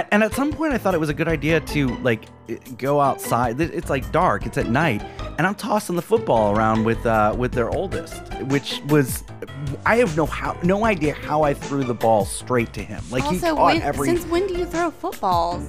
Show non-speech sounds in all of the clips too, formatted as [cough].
A- And at some point, I thought it was a good idea to like go outside. It's like dark. It's at night, and I'm tossing the football around with uh, with their oldest, which was I have no how no idea how I threw the ball straight to him. Like he caught when, every. since when do you throw footballs?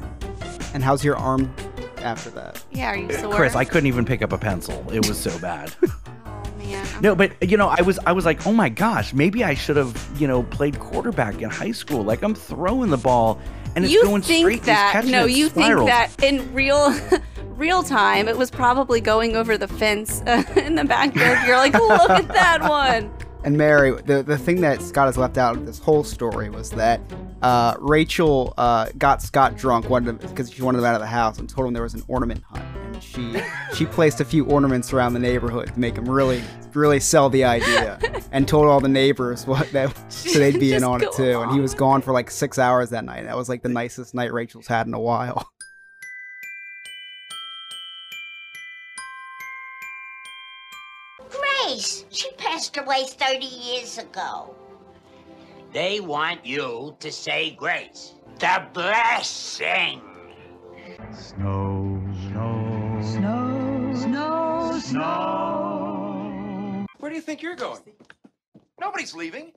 And how's your arm after that? Yeah, are you sore? Chris, I couldn't even pick up a pencil. It was so bad. [laughs] Oh [laughs] man. No, but you know, I was I was like, oh my gosh, maybe I should have you know played quarterback in high school. Like I'm throwing the ball and it's you going think he's that? No, you spirals. think that in real. [laughs] Real time, it was probably going over the fence uh, [laughs] in the backyard. You're like, look at that one. And Mary, the, the thing that Scott has left out of this whole story was that uh, Rachel uh, got Scott drunk because she wanted him out of the house and told him there was an ornament hunt. And she [laughs] she placed a few ornaments around the neighborhood to make him really really sell the idea [laughs] and told all the neighbors what that so they'd be [laughs] in on it too. And he was gone for like six hours that night. That was like the nicest night Rachel's had in a while. Grace, she passed away 30 years ago. They want you to say grace. The blessing. Snow, snow, snow, snow, snow. Where do you think you're going? Nobody's leaving.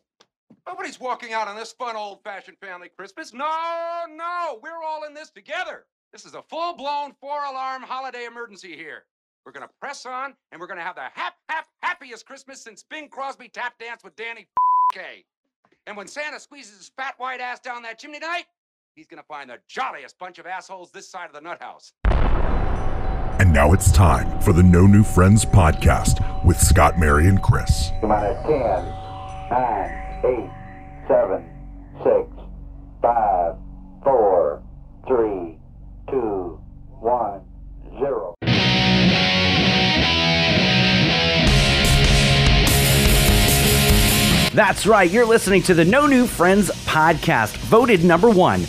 Nobody's walking out on this fun old fashioned family Christmas. No, no, we're all in this together. This is a full blown four alarm holiday emergency here. We're going to press on and we're going to have the hap, hap, happiest Christmas since Bing Crosby tap danced with Danny Kaye. And when Santa squeezes his fat white ass down that chimney tonight, he's going to find the jolliest bunch of assholes this side of the nut house. And now it's time for the No New Friends podcast with Scott, Mary, and Chris. Minus 10, 9, 8, 7, That's right. You're listening to the No New Friends podcast, voted number one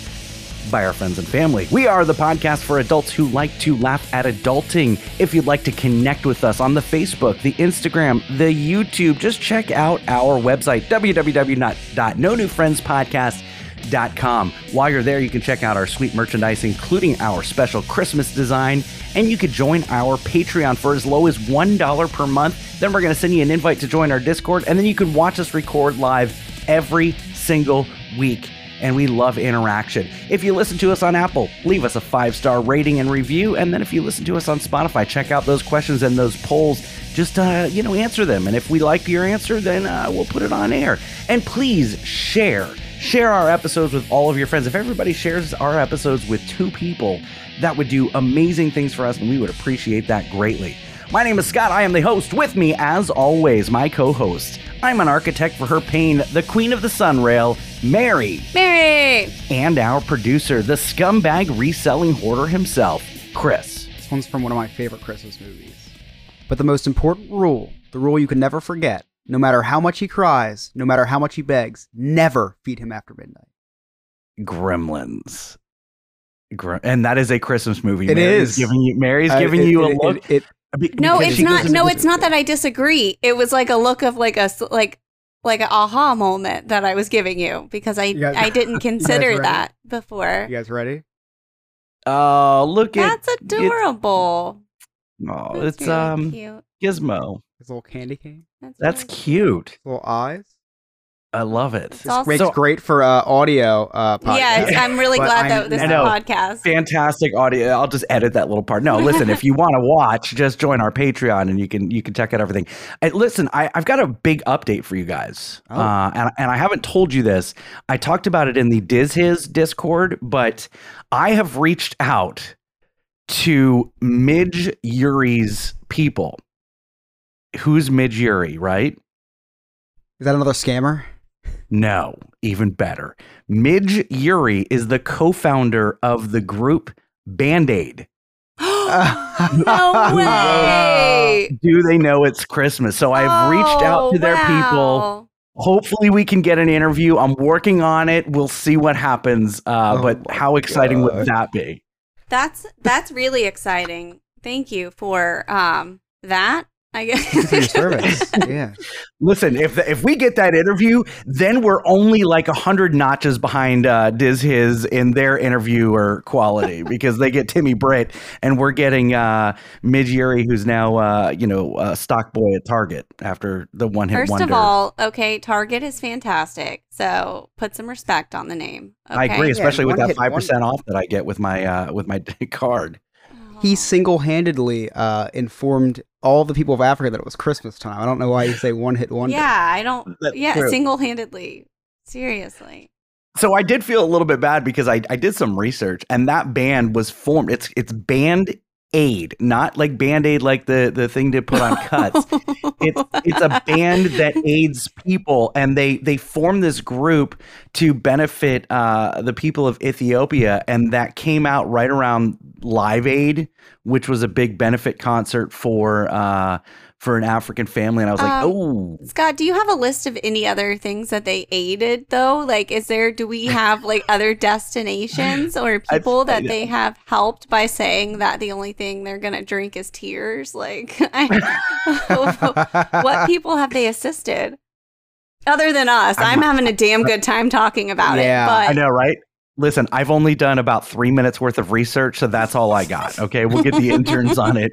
by our friends and family. We are the podcast for adults who like to laugh at adulting. If you'd like to connect with us on the Facebook, the Instagram, the YouTube, just check out our website, www.nonewfriendspodcast.com. While you're there, you can check out our sweet merchandise, including our special Christmas design, and you could join our Patreon for as low as $1 per month. Then we're going to send you an invite to join our Discord, and then you can watch us record live every single week. And we love interaction. If you listen to us on Apple, leave us a five star rating and review. And then if you listen to us on Spotify, check out those questions and those polls. Just uh, you know, answer them. And if we like your answer, then uh, we'll put it on air. And please share share our episodes with all of your friends. If everybody shares our episodes with two people, that would do amazing things for us, and we would appreciate that greatly. My name is Scott. I am the host. With me, as always, my co host. I'm an architect for her pain, the queen of the sunrail, Mary, Mary. and our producer, the scumbag reselling hoarder himself, Chris. This one's from one of my favorite Christmas movies. But the most important rule, the rule you can never forget, no matter how much he cries, no matter how much he begs, never feed him after midnight. Gremlins. Gre- and that is a Christmas movie. It Mary's is. giving you Mary's Uh, giving it- you a it- look. It, it, Be- No, it's not. No, it's not that I disagree. It was like a look of like a like like an aha moment that I was giving you because I You guys- I didn't [laughs] consider that before. you guys ready? Oh, look at That's adorable. Oh, That's it's really um cute. Gizmo. His little candy cane, That's really cute. his little eyes. I love it. It's This also- makes great for uh, audio uh, podcast. Yeah, I'm really [laughs] But glad I'm- that this is a podcast. Fantastic audio. I'll just edit that little part. No, [laughs] listen, if you want to watch, just join our Patreon and you can you can check out everything. And listen, I, I've got a big update for you guys. Oh. Uh, and, and I haven't told you this. I talked about it in the Diz His Discord, but I have reached out to Midge Ure's people. Who's Midge Ure, right? Is that another scammer? No, even better. Midge Ure is the co-founder of the group Band Aid. [gasps] no [laughs] way. Do they know it's Christmas? So I've reached out to Oh, their people. Hopefully, we can get an interview. I'm working on it. We'll see what happens. Uh, Oh but how exciting God. would that be? That's that's really exciting. Thank you for um that. I guess. For your service. [laughs] yeah. Listen, if if we get that interview, then we're only like a hundred notches behind uh, Diz His in their interviewer quality [laughs] because they get Timmy Britt, and we're getting uh, Midge Ure, who's now uh, you know a stock boy at Target after the one hit First wonder. of all, okay, Target is fantastic. So put some respect on the name. Okay? I agree, especially with that five percent off that I get with my uh, with my [laughs] card. He single-handedly uh, informed all the people of Africa that it was Christmas time. I don't know why you say one hit wonder. Yeah, I don't. That's yeah, true. single handedly. Seriously. So I did feel a little bit bad because I, I did some research and that band was formed. It's it's band aid, not like band aid like the the thing to put on [laughs] cuts. it's it's a band that aids people and they they form this group to benefit uh, the people of Ethiopia and that came out right around Live Aid, which was a big benefit concert for uh, for an African family and I was like, Um, "Oh, Scott, do you have a list of any other things that they aided though? Like, is there, do we have like other destinations or [laughs] people I that know. they have helped by saying that the only thing they're going to drink is tears? Like, [laughs] I, what people have they assisted? Other than us, I'm, having a damn good time talking about Yeah, it. Yeah, I know, right? Listen, I've only done about three minutes worth of research, so that's all I got. Okay, we'll get the [laughs] interns on it,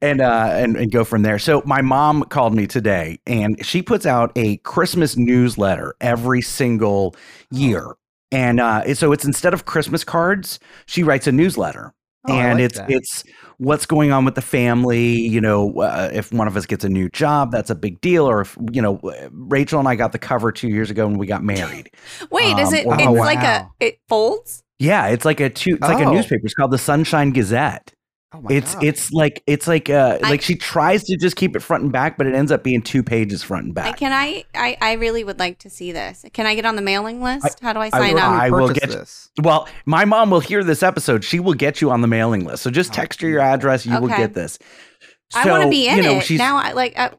and uh, and and go from there. So my mom called me today, and she puts out a Christmas newsletter every single year, and uh, so it's instead of Christmas cards, she writes a newsletter, Oh, and like it's that. it's what's going on with the family. You know, uh, if one of us gets a new job, that's a big deal. Or if you know, Rachel and I got the cover two years ago when we got married. wait, is Um, it, or- it's Oh, like a, it folds? Yeah, it's like a two. It's like a Oh. newspaper. It's called the Sunshine Gazette. Oh my It's God. it's like it's like uh I- like she tries to just keep it front and back, but it ends up being two pages front and I, back. can I, I, I really would like to see this. Can I get on the mailing list? How do I sign will- up? I will get- this. Well, my mom will hear this episode. She will get you on the mailing list. So just text her your address. You will get this. I want to be in you know, it she's- now. I like. I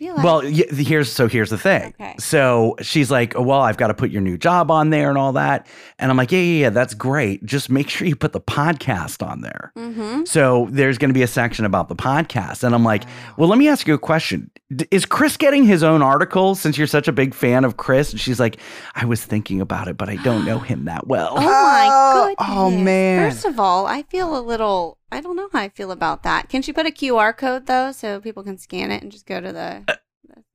feel like Well, y- here's so here's the thing. Okay. So she's like, oh, "Well, I've got to put your new job on there and all that," and I'm like, "Yeah, yeah, yeah, that's great. Just make sure you put the podcast on there." Mm-hmm. So there's going to be a section about the podcast, and I'm like, "Well, let me ask you a question. D- Is Chris getting his own article since you're such a big fan of Chris?" And she's like, "I was thinking about it, but I don't know [gasps] him that well." Oh my Oh, goodness. oh, man. First of all, I feel a little. I don't know how I feel about that. Can she put a QR code though, so people can scan it and just go to the? Uh,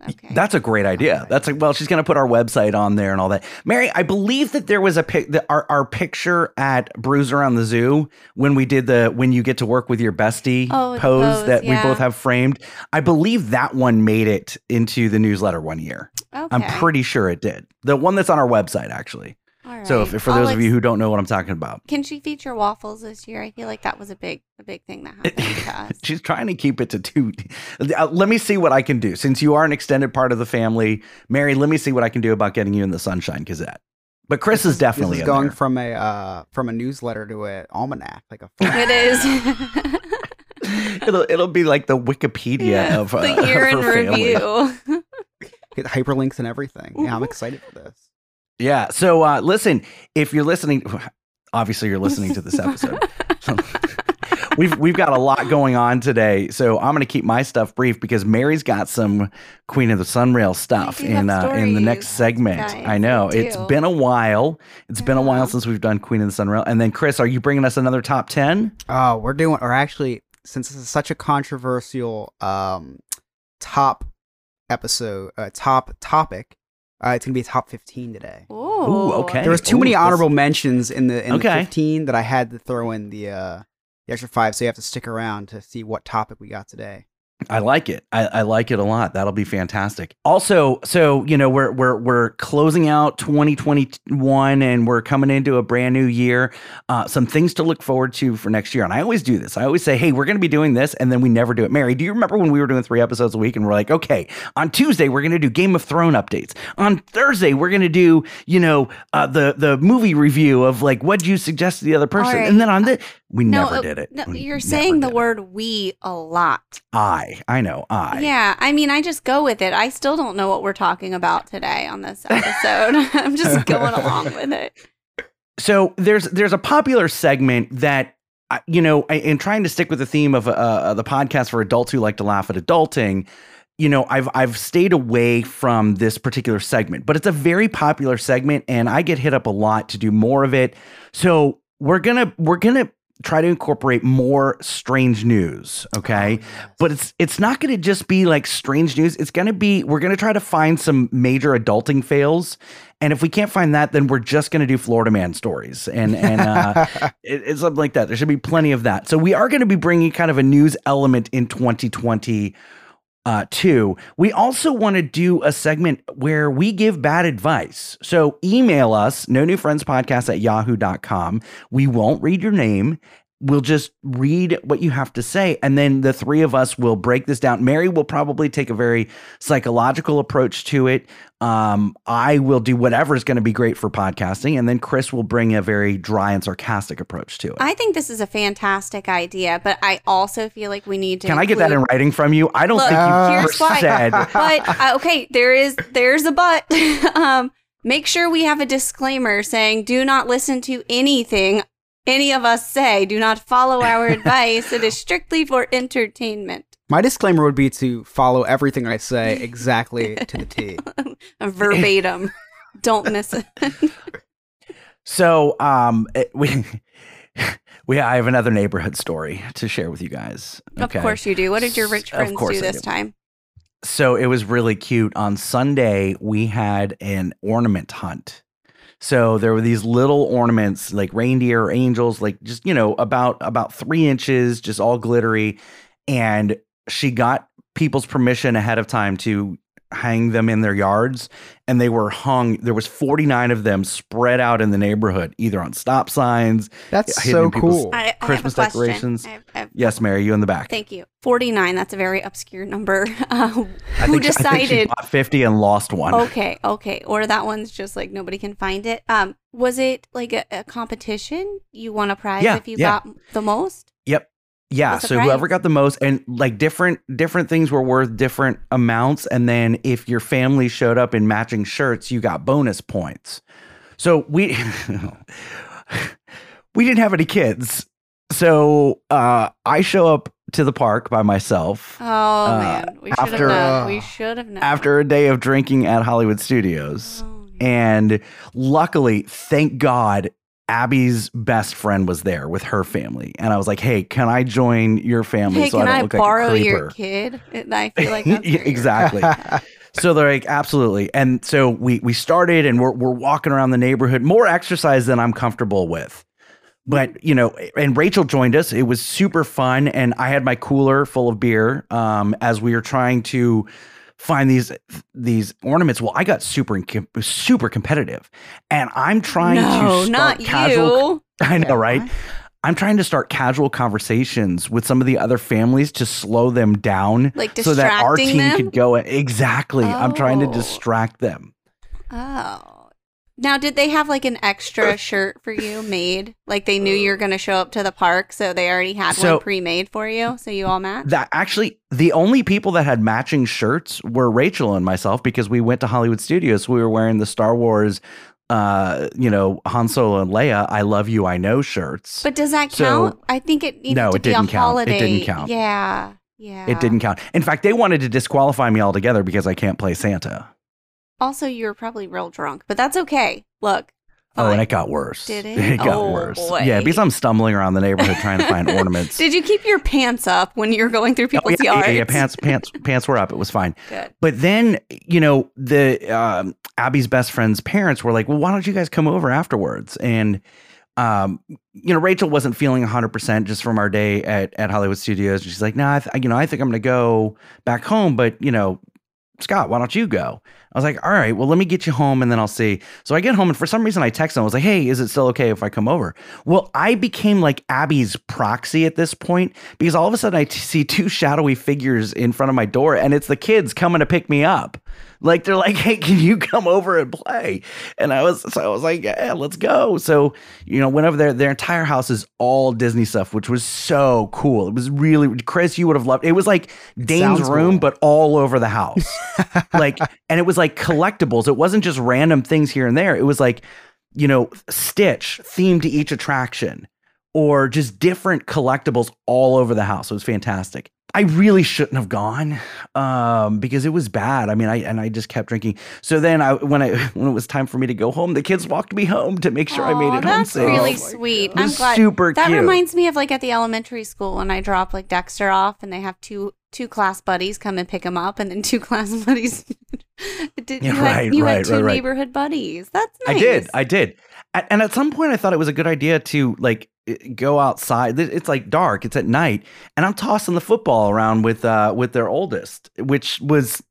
okay. That's a great idea. That's like, well, she's going to put our website on there and all that. Mary, I believe that there was a pic, the, our, our picture at Brews Around the Zoo when we did the when you get to work with your bestie Oh, pose, pose, that we both have framed. I believe that one made it into the newsletter one year. okay. I'm pretty sure it did. The one that's on our website, actually. All So, right. if, for I'll those of you who don't know what I'm talking about, can she feature waffles this year? I feel like that was a big, a big thing that happened to us. [laughs] she's trying to keep it to two. Uh, Let me see what I can do. Since you are an extended part of the family, Mary, let me see what I can do about getting you in the Sunshine Gazette. But Chris is definitely this is in going there. from a uh, from a newsletter to an almanac, like a phone. It is. [laughs] it'll it'll be like the Wikipedia Yeah, of uh, the year in her family. review. Get hyperlinks and everything. Yeah, I'm excited for this. Yeah. So uh, listen, if you're listening, [sighs] obviously you're listening to this episode. [laughs] we've we've got a lot going on today, so I'm going to keep my stuff brief because Mary's got some Queen of the Sunrail stuff in uh, in the next segment. guys. I know it's been a while. It's been a while since we've done Queen of the Sunrail. And then Chris, are you bringing us another top ten? Oh, we're doing, or actually, since this is such a controversial um, top episode, uh, top topic, uh, it's gonna be a top 15 today. Ooh, okay. There was too Ooh, many let's- honorable mentions in the in Okay. the 15 that I had to throw in the uh, the extra five, so you have to stick around to see what topic we got today. I like it. I, I like it a lot. That'll be fantastic. Also, so you know, we're we're we're closing out 2021 and we're coming into a brand new year. Uh, some things to look forward to for next year. And I always do this. I always say, hey, we're going to be doing this, and then we never do it. Mary, do you remember when we were doing three episodes a week and we're like, okay, on Tuesday we're going to do Game of Thrones updates. On Thursday we're going to do, you know, uh, the the movie review of like what do you suggest to the other person, right. and then on the we No, never uh, did it. No, We you're saying the did it. word "we" a lot. I. I know. I. Yeah, I mean, I just go with it. I still don't know what we're talking about today on this [laughs] episode. [laughs] I'm just going along with it. So there's there's a popular segment that you know, I- in trying to stick with the theme of uh, the podcast for adults who like to laugh at adulting, you know, I've I've stayed away from this particular segment, but it's a very popular segment, and I get hit up a lot to do more of it. So we're gonna we're gonna try to incorporate more strange news okay? But it's it's not going to just be like strange news. It's going to be we're going to try to find some major adulting fails and if we can't find that then we're just going to do florida man stories and and uh [laughs] it, it's something like that. There should be plenty of that. So we are going to be bringing kind of a news element in 2020 uh, two, we also want to do a segment where we give bad advice. So email us, no new friends podcast at yahoo.com. We won't read your name. We'll just read what you have to say. And then the three of us will break this down. Mary will probably take a very psychological approach to it. Um, I will do whatever is going to be great for podcasting. And then Chris will bring a very dry and sarcastic approach to it. I think this is a fantastic idea, but I also feel like we need to. Can I get that in writing from you? I don't Look, think you here's why. said. [laughs] But uh, okay, there is there's a but. [laughs] um, make sure we have a disclaimer saying do not listen to anything any of us say. Do not follow our [laughs] advice. It is strictly for entertainment. My disclaimer would be to follow everything I say [laughs] exactly to the T. [laughs] Verbatim. Don't miss it. So, um, it- we we I have another neighborhood story to share with you guys. Of course you do. What did your rich friends do this time? So it was really cute. On Sunday, we had an ornament hunt. So there were these little ornaments, like reindeer, or angels, like just you know about about three inches, just all glittery. And she got people's permission ahead of time to hang them in their yards and they were hung there was 49 of them spread out in the neighborhood either on stop signs That's so cool. I, I have a christmas decorations I have- I have- yes mary you in the back Thank you. 49, that's a very obscure number. [laughs] Uh, I who think, she- I think she decided? 50 and lost one Okay, okay. Or that one's just like nobody can find it. Um, was it like a, a competition? You won a prize Yeah, if you yeah. got the most? Yeah. So whoever got the most and like different different things were worth different amounts. And then if your family showed up in matching shirts, you got bonus points. So we [laughs] we didn't have any kids. So uh I show up to the park by myself Oh Uh, man, we should have after- known. We should have known. after a day of drinking at Hollywood Studios. Oh, And luckily, thank God, Abby's best friend was there with her family. And I was like, hey, can I join your family hey, so I don't I look borrow like a your creeper? kid? It- I feel like [laughs] exactly. [laughs] so they're like, absolutely. And so we we started and we're we're walking around the neighborhood, more exercise than I'm comfortable with. But you know, and Rachel joined us. It was super fun, and I had my cooler full of beer um, as we were trying to find these these ornaments. Well, I got super super competitive, and I'm trying no, to start not casual. you. [laughs] I know, right? I'm trying to start casual conversations with some of the other families to slow them down, Like so that our team them? could go. Exactly, I'm trying to Oh. distract them. Oh. Now, did they have like an extra shirt for you [laughs] made? Like they knew you were going to show up to the park, so they already had So- one pre-made for you, so you all matched. That actually, the only people that had matching shirts were Rachel and myself because we went to Hollywood Studios. We were wearing the Star Wars, uh, you know, Han Solo and Leia, "I love you, I know" shirts. But does that So- count? I think it needed No, it didn't count. It didn't count. Yeah, yeah. it didn't count. In fact, they wanted to disqualify me altogether because I can't play Santa. Also, you were probably real drunk, but that's okay. Look. Oh, and it got worse. Did [laughs] it? It got Oh, worse. boy. Yeah, because I'm stumbling around the neighborhood trying to find [laughs] ornaments. Did you keep your pants up when you were going through Oh, people's yeah, yards? yeah, yeah, pants, pants, pants were up. It was fine. Good. But then, you know, the um, Abby's best friend's parents were like, "Well, why don't you guys come over afterwards?" And um, you know, Rachel wasn't feeling 100% just from our day at, at Hollywood Studios. And she's like, "No, nah, I th- you know, I think I'm going to go back home, but you know, Scott, why don't you go?" I was like, "All right, well, let me get you home and then I'll see." So I get home and for some reason I text him. I was like, "Hey, is it still okay if I come over?" Well, I became like Abby's proxy at this point because all of a sudden I t- see two shadowy figures in front of my door and it's the kids coming to pick me up. Like they're like, "Hey, can you come over and play?" And I was so I was like, "Yeah, let's go." So, you know, went over there. Their entire house is all Disney stuff, which was so cool. It was really Chris, you would have loved. It was like Dane's Sounds room cool. but all over the house. [laughs] like and it was like collectibles. It wasn't just random things here and there. It was like, you know, Stitch themed to each attraction or just different collectibles all over the house. It was fantastic. I really shouldn't have gone um, because it was bad. I mean, I and I just kept drinking. So then, I when I [laughs] when it was time for me to go home, the kids walked me home to make sure I made it home that's safe. really sweet. I'm glad. super that cute. reminds me of like at the elementary school when I drop like Dexter off, and they have two two class buddies come and pick him up, and then two [laughs] class buddies. [laughs] did, Yeah, you right, had, you right, had two right. neighborhood buddies. That's nice. I did. I did. A- And at some point, I thought it was a good idea to like go outside. It's like dark. It's at night, and I'm tossing the football around with uh with their oldest, which was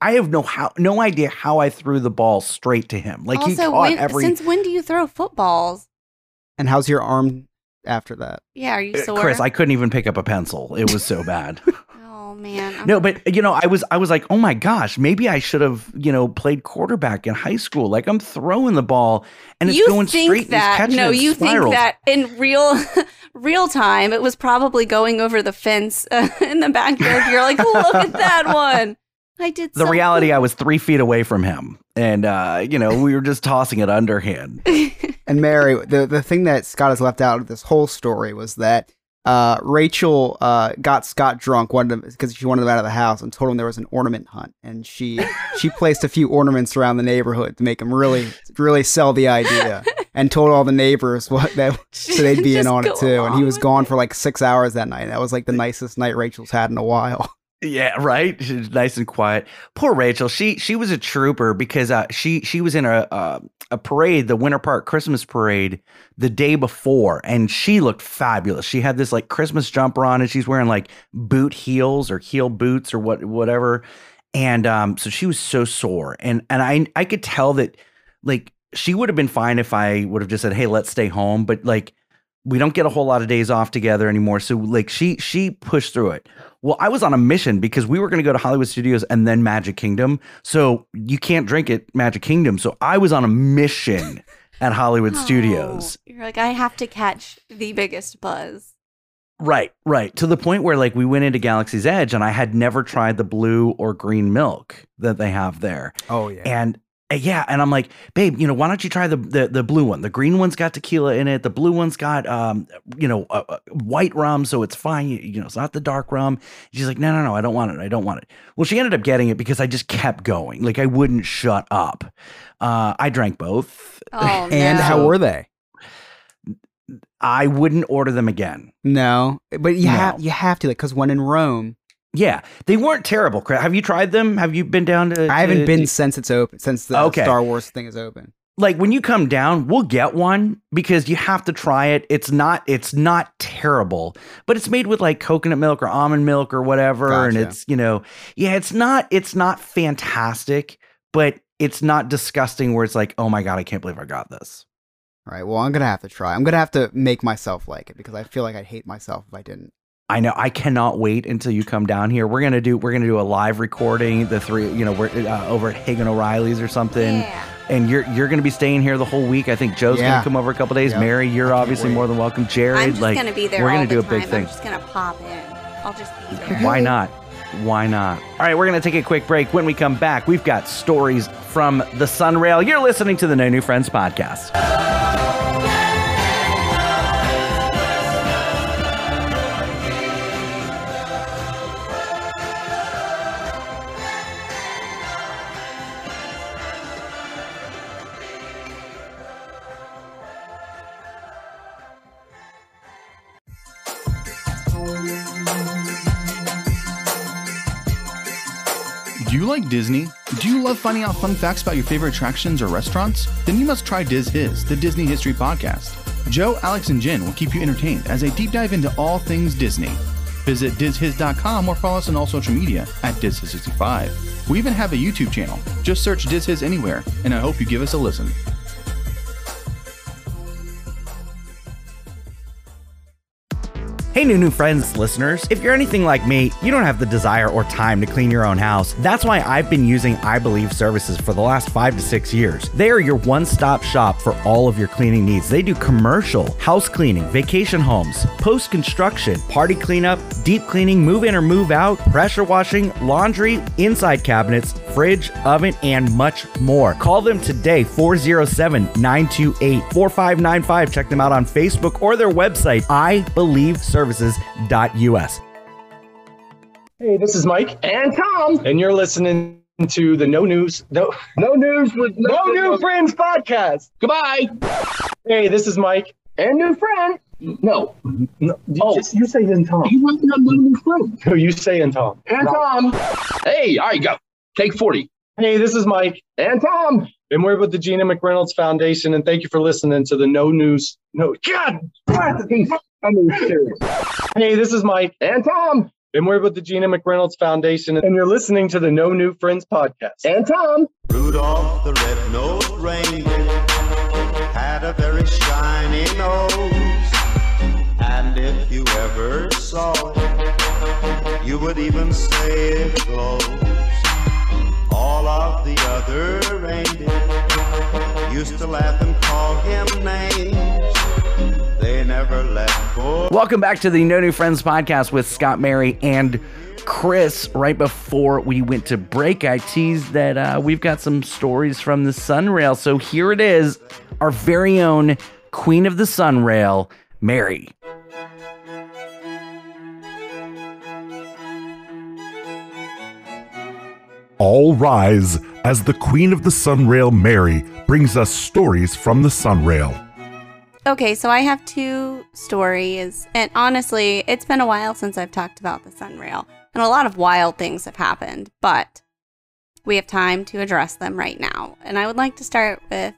I have no how no idea how I threw the ball straight to him. Like he caught when, every. since when do you throw footballs? And how's your arm after that? Yeah, are you Uh, sore? Chris, I couldn't even pick up a pencil. It was so bad. [laughs] oh man. I'm- no, but you know, I was I was like, oh my gosh, maybe I should have you know played quarterback in high school. Like I'm throwing the ball and it's you going think straight. that catching no, it you spirals. think that in real [laughs] real time it was probably going over the fence uh, [laughs] in the backyard. You're like, look at [laughs] that one. I did the so reality I was three feet away from him, and uh, you know we were just tossing it underhand. And Mary, the the thing that Scott has left out of this whole story was that uh, Rachel uh, got Scott drunk wanted because she wanted him out of the house and told him there was an ornament hunt, and she she placed a few ornaments around the neighborhood to make him really really sell the idea, [laughs] and told all the neighbors what that so they'd [laughs] be in on it too. And he was gone it. for like six hours that night. And that was like the nicest night Rachel's had in a while. Yeah, right. She's nice and quiet. Poor Rachel. She she was a trooper because uh, she she was in a uh, a parade, the Winter Park Christmas parade, the day before, and she looked fabulous. She had this like Christmas jumper on, and she's wearing like boot heels or heel boots or what whatever. And um, so she was so sore, and and I I could tell that like she would have been fine if I would have just said, "Hey, let's stay home," but like we don't get a whole lot of days off together anymore. So like she she pushed through it. Well, I was on a mission because we were going to go to Hollywood Studios and then Magic Kingdom. So you can't drink at Magic Kingdom. So I was on a mission at Hollywood oh, Studios. Oh, You're like, I have to catch the biggest buzz. Right, right. To the point where like we went into Galaxy's Edge and I had never tried the blue or green milk that they have there. Oh yeah. And uh, yeah, and I'm like, babe, you know, why don't you try the, the the blue one? The green one's got tequila in it. The blue one's got um, you know, uh, uh, white rum, so it's fine. You, you know, it's not the dark rum. She's like, no, no, no, I don't want it. I don't want it. Well, she ended up getting it because I just kept going. Like I wouldn't shut up. Uh, I drank both. Oh, [laughs] and no. how were they? I wouldn't order them again. No, but you No. have you have to like because when in Rome, Yeah, they weren't terrible. Have you tried them? Have you been down to? I haven't to- been since it's open since the Okay. Star Wars thing is open. like when you come down we'll get one because you have to try it it's not it's not terrible but it's made with like coconut milk or almond milk or whatever and it's you know yeah it's not it's not fantastic but it's not disgusting where it's like oh my god i can't believe i got this All right, well, I'm gonna have to try. I'm gonna have to make myself like it because I feel like I'd hate myself if I didn't. I know. I cannot wait until you come down here. We're gonna do. We're gonna do a live recording. The three, you know, we're uh, over at Hagen O'Reilly's or something. Yeah. And you're you're gonna be staying here the whole week. I think Joe's Yeah. gonna come over a couple days. Yep. Mary, you're obviously wait. more than welcome. Jared, I'm just like gonna be there. we're all gonna do the a big time. thing. I'm just gonna pop in. I'll just be there. Why not? Why not? All right, we're going to take a quick break. When we come back, we've got stories from the Sunrail. You're listening to the No New Friends podcast. You like Disney? Do you love finding out fun facts about your favorite attractions or restaurants? Then you must try Diz His, the Disney History Podcast. Joe, Alex, and Jen will keep you entertained as they deep dive into all things Disney. Visit DizHiz.com or follow us on all social media at DizHiz65. We even have a YouTube channel. Just search Diz His anywhere, and I hope you give us a listen. Hey, new new friends, listeners. If you're anything like me, you don't have the desire or time to clean your own house. That's why I've been using I Believe services for the last five to six years. They are your one stop shop for all of your cleaning needs. They do commercial, house cleaning, vacation homes, post construction, party cleanup, deep cleaning, move in or move out, pressure washing, laundry, inside cabinets, fridge, oven, and much more. Call them today, 407 928 4595. Check them out on Facebook or their website, ibelieveservices.us. Hey, this is Mike and Tom, and you're listening to the No News No No News with No, New Friends podcast. Goodbye. Hey, this is Mike and new friend. No, no oh, you say and Tom. You want no new friend? No, you say and Tom. And Tom. Hey, all right, go. Take forty. Hey, this is Mike and Tom, and we're with the Gina McReynolds Foundation, and thank you for listening to the No News No. God, I'm serious. Hey, this is Mike and Tom. And we're with the Gina McReynolds Foundation, and you're listening to the No New Friends podcast. And Tom. Rudolph the red-nosed reindeer had a very shiny nose. And if you ever saw it, you would even say it glows. All of the other reindeer used to laugh and call him names. They never let go. Welcome back to the No New Friends podcast with Scott Mary and Chris. Right before we went to break, I teased that uh, we've got some stories from the Sunrail. So here it is our very own Queen of the Sunrail, Mary. All rise as the Queen of the Sunrail, Mary, brings us stories from the Sunrail. Okay, so I have two stories, and honestly, it's been a while since I've talked about the Sunrail, and a lot of wild things have happened, but we have time to address them right now. And I would like to start with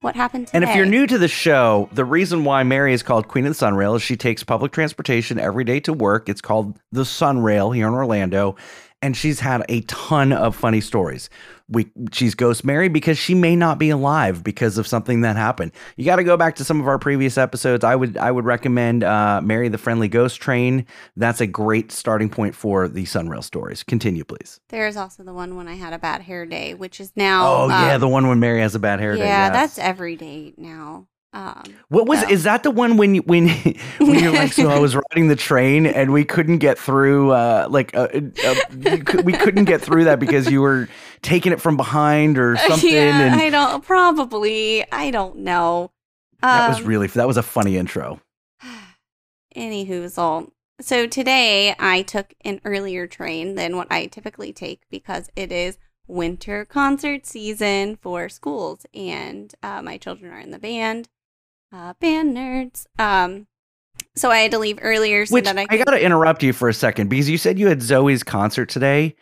what happened today. And if you're new to the show, the reason why Mary is called Queen of the Sunrail is she takes public transportation every day to work. It's called the Sunrail here in Orlando, and she's had a ton of funny stories. We she's Ghost Mary because she may not be alive because of something that happened. You got to go back to some of our previous episodes. I would I would recommend uh, Mary the Friendly Ghost Train. That's a great starting point for the Sunrail stories. Continue, please. There's also the one when I had a bad hair day, which is now. Oh yeah, um, the one when Mary has a bad hair yeah, day. Yeah, that's every day now. Um, What was so- is that the one when you when [laughs] when you're like so I was riding the train and we couldn't get through uh like uh, uh, you we couldn't get through that because you were taking it from behind or [laughs] something yeah, and I don't probably. I don't know. that was Um, really that was a funny intro. [sighs] Anywho, so today I took an earlier train than what I typically take because it is winter concert season for schools, and uh, my children are in the band, uh, band nerds. Um, so I had to leave earlier so Which that I I, got to interrupt you for a second because you said you had Zoe's concert today.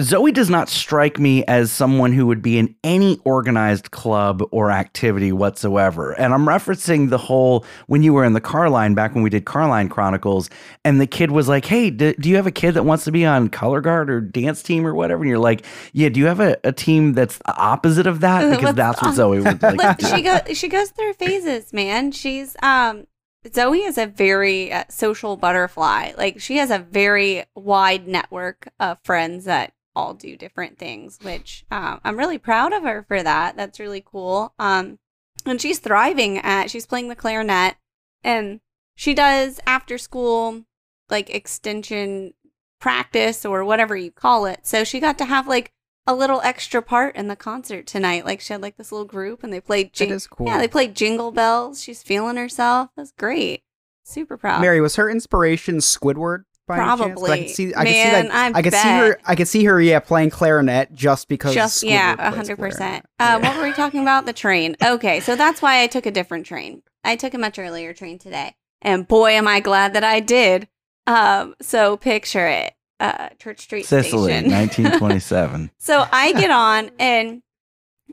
Zoe does not strike me as someone who would be in any organized club or activity whatsoever. And I'm referencing the whole when you were in the Carline back when we did Carline Chronicles, and the kid was like, Hey, do, do you have a kid that wants to be on color guard or dance team or whatever? And you're like, Yeah, do you have a, a team that's the opposite of that? [laughs] Because that's what Zoe would like. To she goes she goes through phases, man. She's um Zoe is a very uh, social butterfly. Like she has a very wide network of friends that all do different things, which um, I'm really proud of her for that. That's really cool. Um, and she's thriving at. She's playing the clarinet, and she does after school like extension practice or whatever you call it. So she got to have like a little extra part in the concert tonight. Like she had like this little group and they played jing- is cool. Yeah, they played Jingle Bells. She's feeling herself. That's great. Super proud. Mary, was her inspiration Squidward? By any I Probably. could see, I Man, could see, like, I could see her. I could see her. Yeah, playing clarinet just because. Just Squidward yeah, plays a hundred percent. clarinet. Uh, What were we talking about? The train. Okay, so that's why I took a different train. I took a much earlier train today, and boy, am I glad that I did. Um, so picture it, uh, Church Street Sicily, Station. 1927. [laughs] So I get on and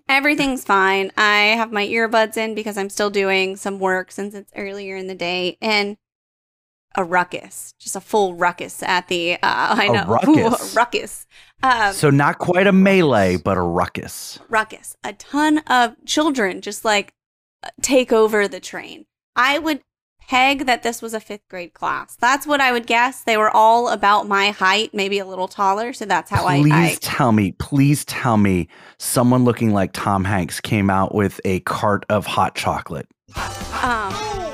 everything's fine. I have my earbuds in because I'm still doing some work since it's earlier in the day and a ruckus, just a full ruckus at the uh I A know [laughs] ruckus? a ruckus. Um so not quite a melee, but a ruckus. ruckus. A ton of children just like take over the train. I would peg that this was a fifth grade class. That's what I would guess. They were all about my height, maybe a little taller. So that's how I, please I tell me, please tell me someone looking like Tom Hanks came out with a cart of hot chocolate. um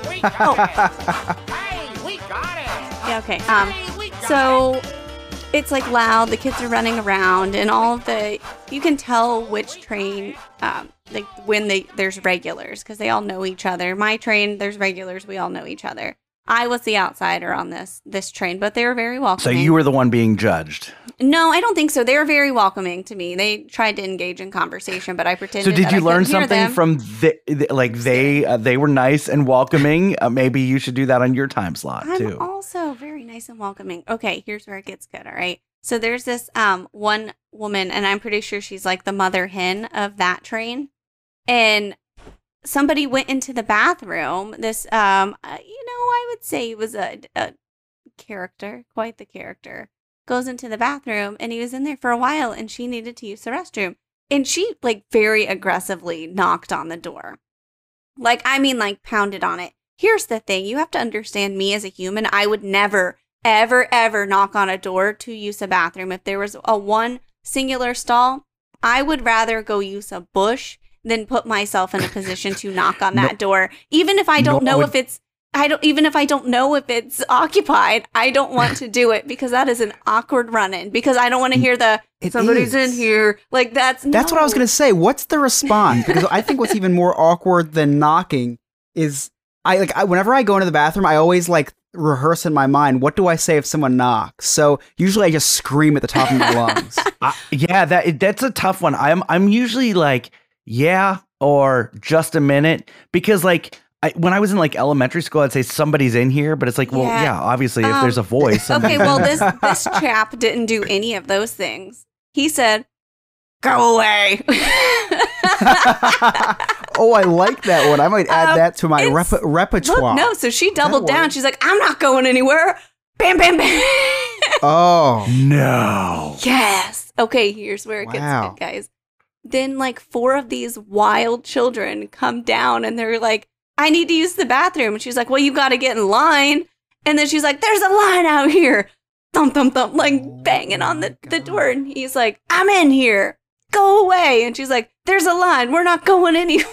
We Yeah, okay. Um, so it's like loud. The kids are running around, and all of the you can tell which train, um, like when they there's regulars because they all know each other. My train, there's regulars. We all know each other. I was the outsider on this this train, but they were very welcoming. So you were the one being judged. No, I don't think so. They were very welcoming to me. They tried to engage in conversation, but I pretended. So did you I learn something from the, the- like they uh, they were nice and welcoming? Uh, maybe you should do that on your time slot I'm too. also very nice and welcoming. Okay, here's where it gets good. All right. So there's this um one woman, and I'm pretty sure she's like the mother hen of that train, and somebody went into the bathroom. This um, uh, you know, I would say he was a, a character, quite the character. Goes into the bathroom, and he was in there for a while, and she needed to use the restroom, and she like very aggressively knocked on the door. Like, I mean, like pounded on it. Here's the thing you have to understand me as a human. I would never, ever, ever knock on a door to use a bathroom. If there was a one singular stall, I would rather go use a bush than put myself in a position to knock on that door. Even if I don't No, know would- if it's, I don't, even if I don't know if it's occupied, I don't want to do it because that is an awkward run in because I don't want to hear the, It somebody's in here. Like, that's, That's what I was gonna say. What's the response? [laughs] Because I think what's even more awkward than knocking is I like I, whenever I go into the bathroom, I always like rehearse in my mind what do I say if someone knocks. So usually I just scream at the top of my lungs. [laughs] I- yeah, that that's a tough one. I'm I'm usually like yeah or just a minute because like I, when I was in like elementary school, I'd say somebody's in here, but it's like well Yeah. yeah, obviously if Um, there's a [laughs] voice. Okay, well this [laughs] this chap didn't do any of those things. He said, "Go away." [laughs] oh, I like that one. I might add Um, that to my rep- repertoire. Look, no, so she doubled That down. works. She's like, "I'm not going anywhere." Bam, bam, bam. Oh no. yes. Okay, here's where it gets good, guys. Then like four of these wild children come down and they're like, "I need to use the bathroom." And she's like, "Well, you got to get in line." And then she's like, "There's a line out here." Thump, thump, thump, like oh banging on the, the door. And he's like, I'm in here. Go away. And she's like, There's a line. We're not going [laughs] anywhere.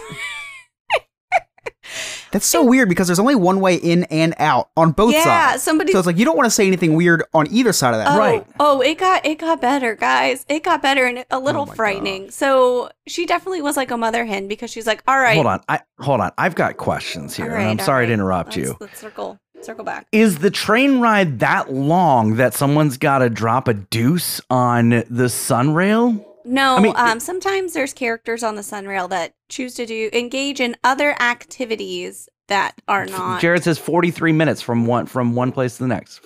That's so weird because there's only one way in and out on both Yeah, sides. Yeah, somebody- So it's like you don't want to say anything weird on either side of that. Oh, Oh, it got it got better, guys. It got better and a little oh frightening. So she definitely was like a mother hen because she's like, all right, Hold on. I hold on. I've got questions here. all and right, I'm all sorry to right. interrupt Let's- you. Let's circle circle back. Is the train ride that long that someone's got to drop a deuce on the sunrail? No, I mean- um, sometimes there's characters on the Sunrail that choose to do engage in other activities that are not. Jared says 43 minutes from one from one place to the next.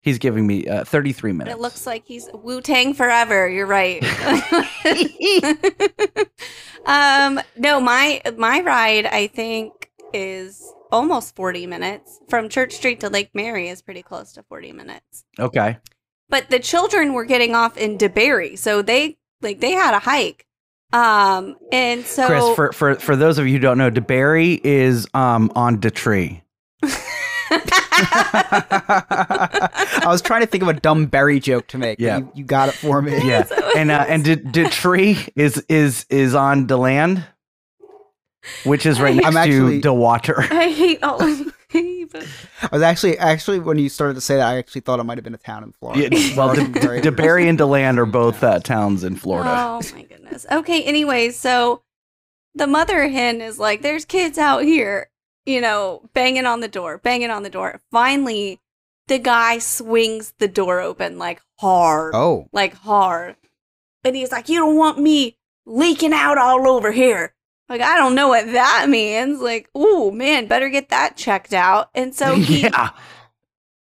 He's giving me uh, 33 minutes. It looks like he's Wu Tang forever. You're right. [laughs] [laughs] um, no, my my ride I think is almost 40 minutes from Church Street to Lake Mary is pretty close to 40 minutes. Okay. But the children were getting off in DeBary, so they like they had a hike. Um, and so Chris, for, for for those of you who don't know, DeBary is um on DeTree. [laughs] I was trying to think of a dumb berry joke to make. Yeah. You, you got it for me. Yeah. [laughs] and uh, and De- DeTree is is is on DeLand, which is right next I'm actually- to DeWater. I hate all of [laughs] you. But- I was actually actually when you started to say that, I actually thought it might have been a town in Florida. Yeah, well, De- Very- DeBary and DeLand are both uh, towns in Florida. Oh my goodness. Okay, Anyway, so the mother hen is like, there's kids out here, you know, banging on the door, banging on the door. Finally, the guy swings the door open like hard. Oh. Like hard. And he's like, You don't want me leaking out all over here. Like, I don't know what that means. Like, oh man, better get that checked out. And so [laughs] he yeah.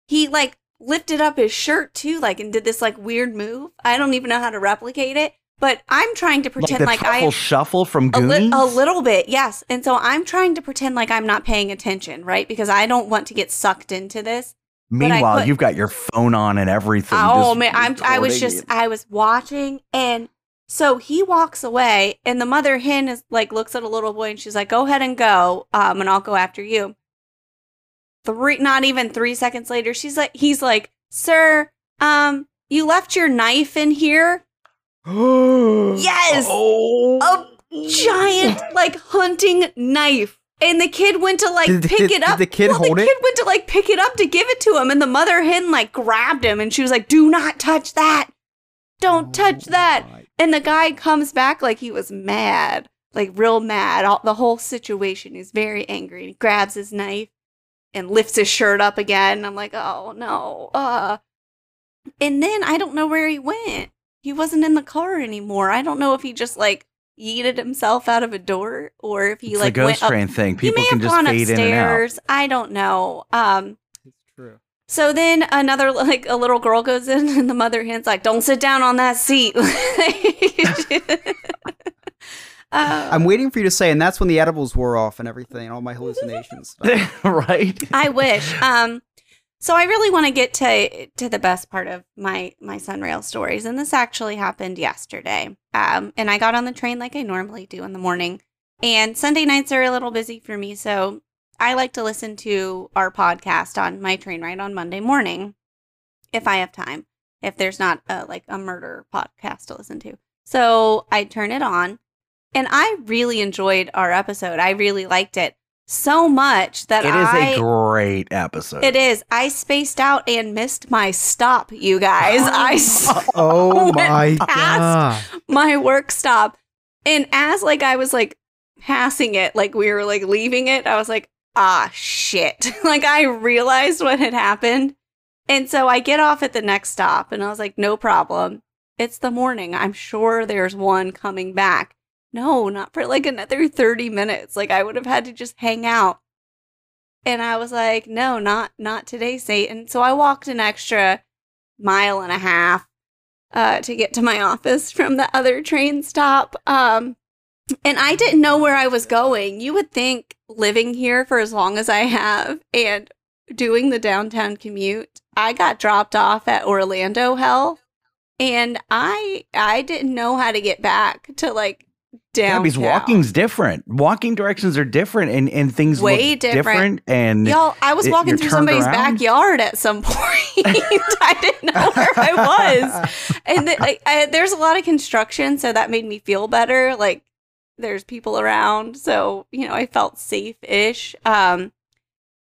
he like lifted up his shirt too, like and did this like weird move. I don't even know how to replicate it, but I'm trying to Like pretend the like, truffle I shuffle from a, li- a little bit, yes. And so I'm trying to pretend like I'm not paying attention, right? Because I don't want to get sucked into this. Meanwhile, put- you've got your phone on and everything. Oh man, I'm I was just it. I was watching and so he walks away and the mother hen is like looks at a little boy and she's like, Go ahead and go, um, and I'll go after you. Three not even three seconds later, she's like he's like, Sir, um, you left your knife in here? [gasps] yes! Oh. A giant like hunting knife And the kid went to like Did pick kid- it up. did the kid well, hold the it? kid went to like pick it up to give it to him, and the mother hen like grabbed him, and she was like, "Do not touch that! Don't touch that!" And the guy comes back like he was mad, like real mad. All, the whole situation. is very angry. He grabs his knife and lifts his shirt up again. I'm like, "Oh no!" Uh, and then I don't know where he went. He wasn't in the car anymore. I don't know if he just like yeeted himself out of a door or if he It's like the ghost went up train thing. he People may can have just gone fade in and out. upstairs. I don't know. Um. So then another [laughs] like a little girl goes in, and the mother hen's like, "Don't sit down on that seat." Uh, [laughs] I'm waiting for you to say, and that's when the edibles wore off and everything, and all my hallucinations. [laughs] right? I wish. Um, so I really want to get to to the best part of my my Sunrail stories, and this actually happened yesterday. Um, and I got on the train like I normally do in the morning, and Sunday nights are a little busy for me, so I like to listen to our podcast on my train ride on Monday morning, if I have time. If there's not a, like a murder podcast to listen to, so I turn it on, and I really enjoyed our episode. I really liked it so much that It is I a great episode. it is. I spaced out and missed my stop, you guys. [laughs] I Oh [laughs] my god! my work stop. And as like I was like passing it, like we were like leaving it, I was like, ah shit. [laughs] like I realized what had happened. And so I get off at the next stop and I was like, no problem. It's the morning. I'm sure there's one coming back. No, not for like another 30 minutes. Like I would have had to just hang out. And I was like, no, not not today, Satan. So I walked an extra mile and a half uh, to get to my [laughs] office from the other train stop. Um, and I didn't know where I was going. You would think living here for as long as I have and doing the downtown commute, I got dropped off at Orlando Health, and I I didn't know how to get back to like Yeah, downtown. because walking's different. Walking directions are different, and, and things Way look different. And Y'all, I was walking you're through somebody's around. backyard at some [laughs] point. I didn't know [laughs] where I was, and the, like, I, there's a lot of construction, so that made me feel better. Like there's people around, so you know I felt safe-ish. Um,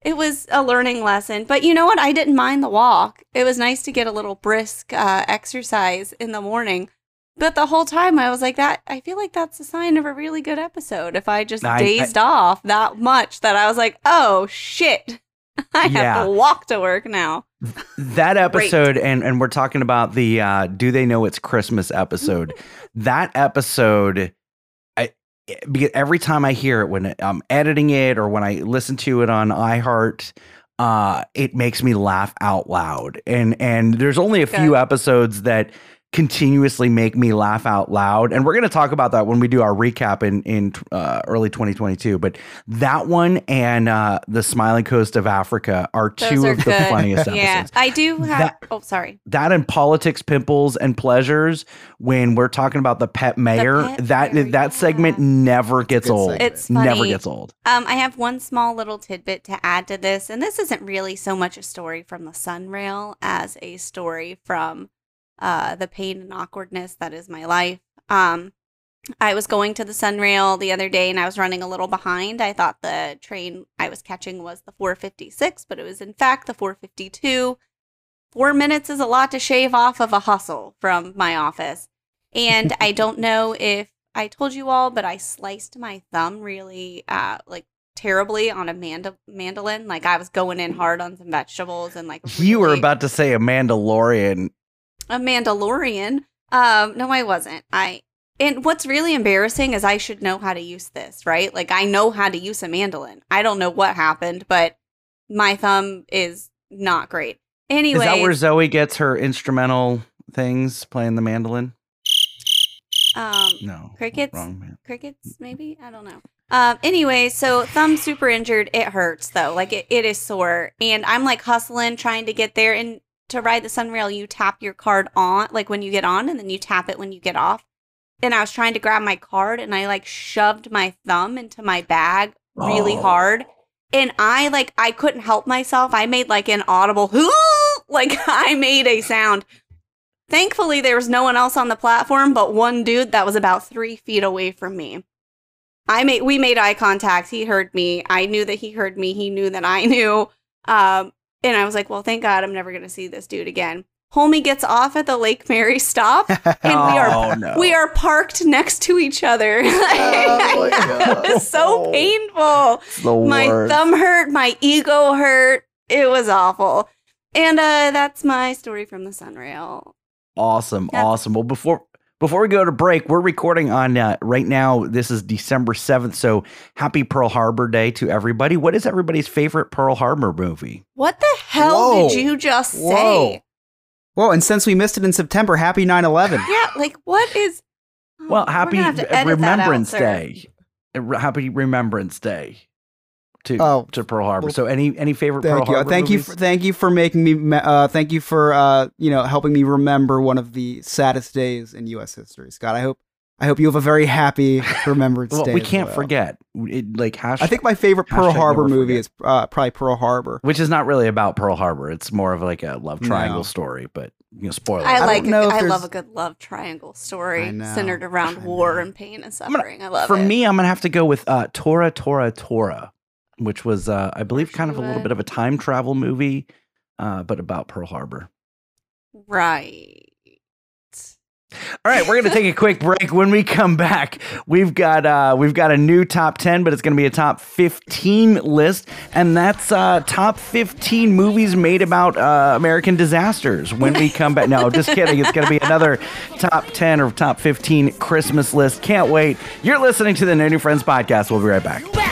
it was a learning lesson, but you know what? I didn't mind the walk. It was nice to get a little brisk uh, exercise in the morning. But the whole time I was like that. I feel like that's a sign of a really good episode. If I just I- I- dazed off that much that I was like, oh shit, [laughs] I Yeah. have to walk to work now. that [laughs] episode and and we're talking about the uh do they know it's christmas episode [laughs] that episode i because every time i hear it when i'm editing it or when i listen to it on iheart uh it makes me laugh out loud. And and there's only a few episodes that continuously make me laugh out loud. And we're going to talk about that when we do our recap in in uh, early 2022 but that one and uh the smiling coast of africa are Those two are of the funniest episodes. Yeah, I do have. That- oh, sorry. that and politics pimples and pleasures when we're talking about the pet mayor pet that mayor, that segment never gets old. segment. It's never gets old. Um, I have one small little tidbit to add to this, and this isn't really so much a story from the Sunrail as a story from uh, the pain and awkwardness that is my life. Um, I was going to the Sunrail the other day and I was running a little behind. I thought the train I was catching was the 456, but it was in fact the 452. Four minutes is a lot to shave off of a hustle from my office. And I [laughs] don't know if I told you all, but I sliced my thumb really uh like terribly on a manda- mandolin. Like I was going in hard on some vegetables and like you were about to say a mandalorian a Mandalorian. Um, no, I wasn't. I and what's really embarrassing is I should know how to use this, right? Like I know how to use a mandolin. I don't know what happened, but my thumb is not great. Anyway, is that where zoe gets her instrumental things playing the mandolin um, no crickets, wrong man crickets, maybe I don't know. Um, anyway, so thumb super injured. It hurts though, like it, it is sore, and I'm like hustling trying to get there. And to ride the Sunrail, you tap your card on, like when you get on, and then you tap it when you get off. And I was trying to grab my card, and I like shoved my thumb into my bag really Oh. hard, and I like I couldn't help myself. I made like an audible whoo, [laughs] like I made a sound. Thankfully, there was no one else on the platform but one dude that was about three feet away from me. I made we made eye contact. He heard me. I knew that he heard me. He knew that I knew. Um, and I was like, well, thank God I'm never gonna see this dude again. Homie gets off at the Lake Mary stop, [laughs] and we are Oh, no. we are parked next to each other. [laughs] Oh, it was so [laughs] painful. the my worst. thumb hurt. My ego hurt. It was awful. And uh, that's my story from the Sunrail. Awesome, Yeah. awesome. Well, before before we go to break, we're recording on uh, right now. This is December seventh, so happy Pearl Harbor Day to everybody. What is everybody's favorite Pearl Harbor movie? What the hell Whoa. did you just Whoa. say? Whoa, and since we missed it in September, happy 9 11. Yeah, like what is? Well, [gasps] happy gonna have to edit that out, Remembrance. Day. Happy Remembrance Day to Oh, to Pearl Harbor. well, so any any favorite Pearl Thank you. Harbor Thank you. For, thank you for making me. me- Uh, thank you for uh, you know helping me remember one of the saddest days in U.S. history, Scott. I hope I hope you have a very happy [laughs] Remembrance well, Day. we can't well. forget. It, like hash, I think my favorite Pearl Harbor movie forget. is uh, probably Pearl Harbor. which is not really about Pearl Harbor. It's more of like a love triangle No. story, but you know, spoiler. I like. A, know if I love a good love triangle story centered around war and pain and gonna- suffering. I love For it. me, I'm gonna have to go with uh, Tora Tora Tora, which was uh, I believe kind of a little bit of a time travel movie, uh, but about Pearl Harbor. right. All right, we're gonna take a quick break. When we come back, we've got uh, we've got a new top ten, but it's gonna be a top fifteen list, and that's uh, top fifteen movies made about uh, American disasters. When we come back, no, just kidding. It's gonna be another top ten or top fifteen Christmas list. Can't wait. You're listening to the No New Friends podcast. We'll be right back.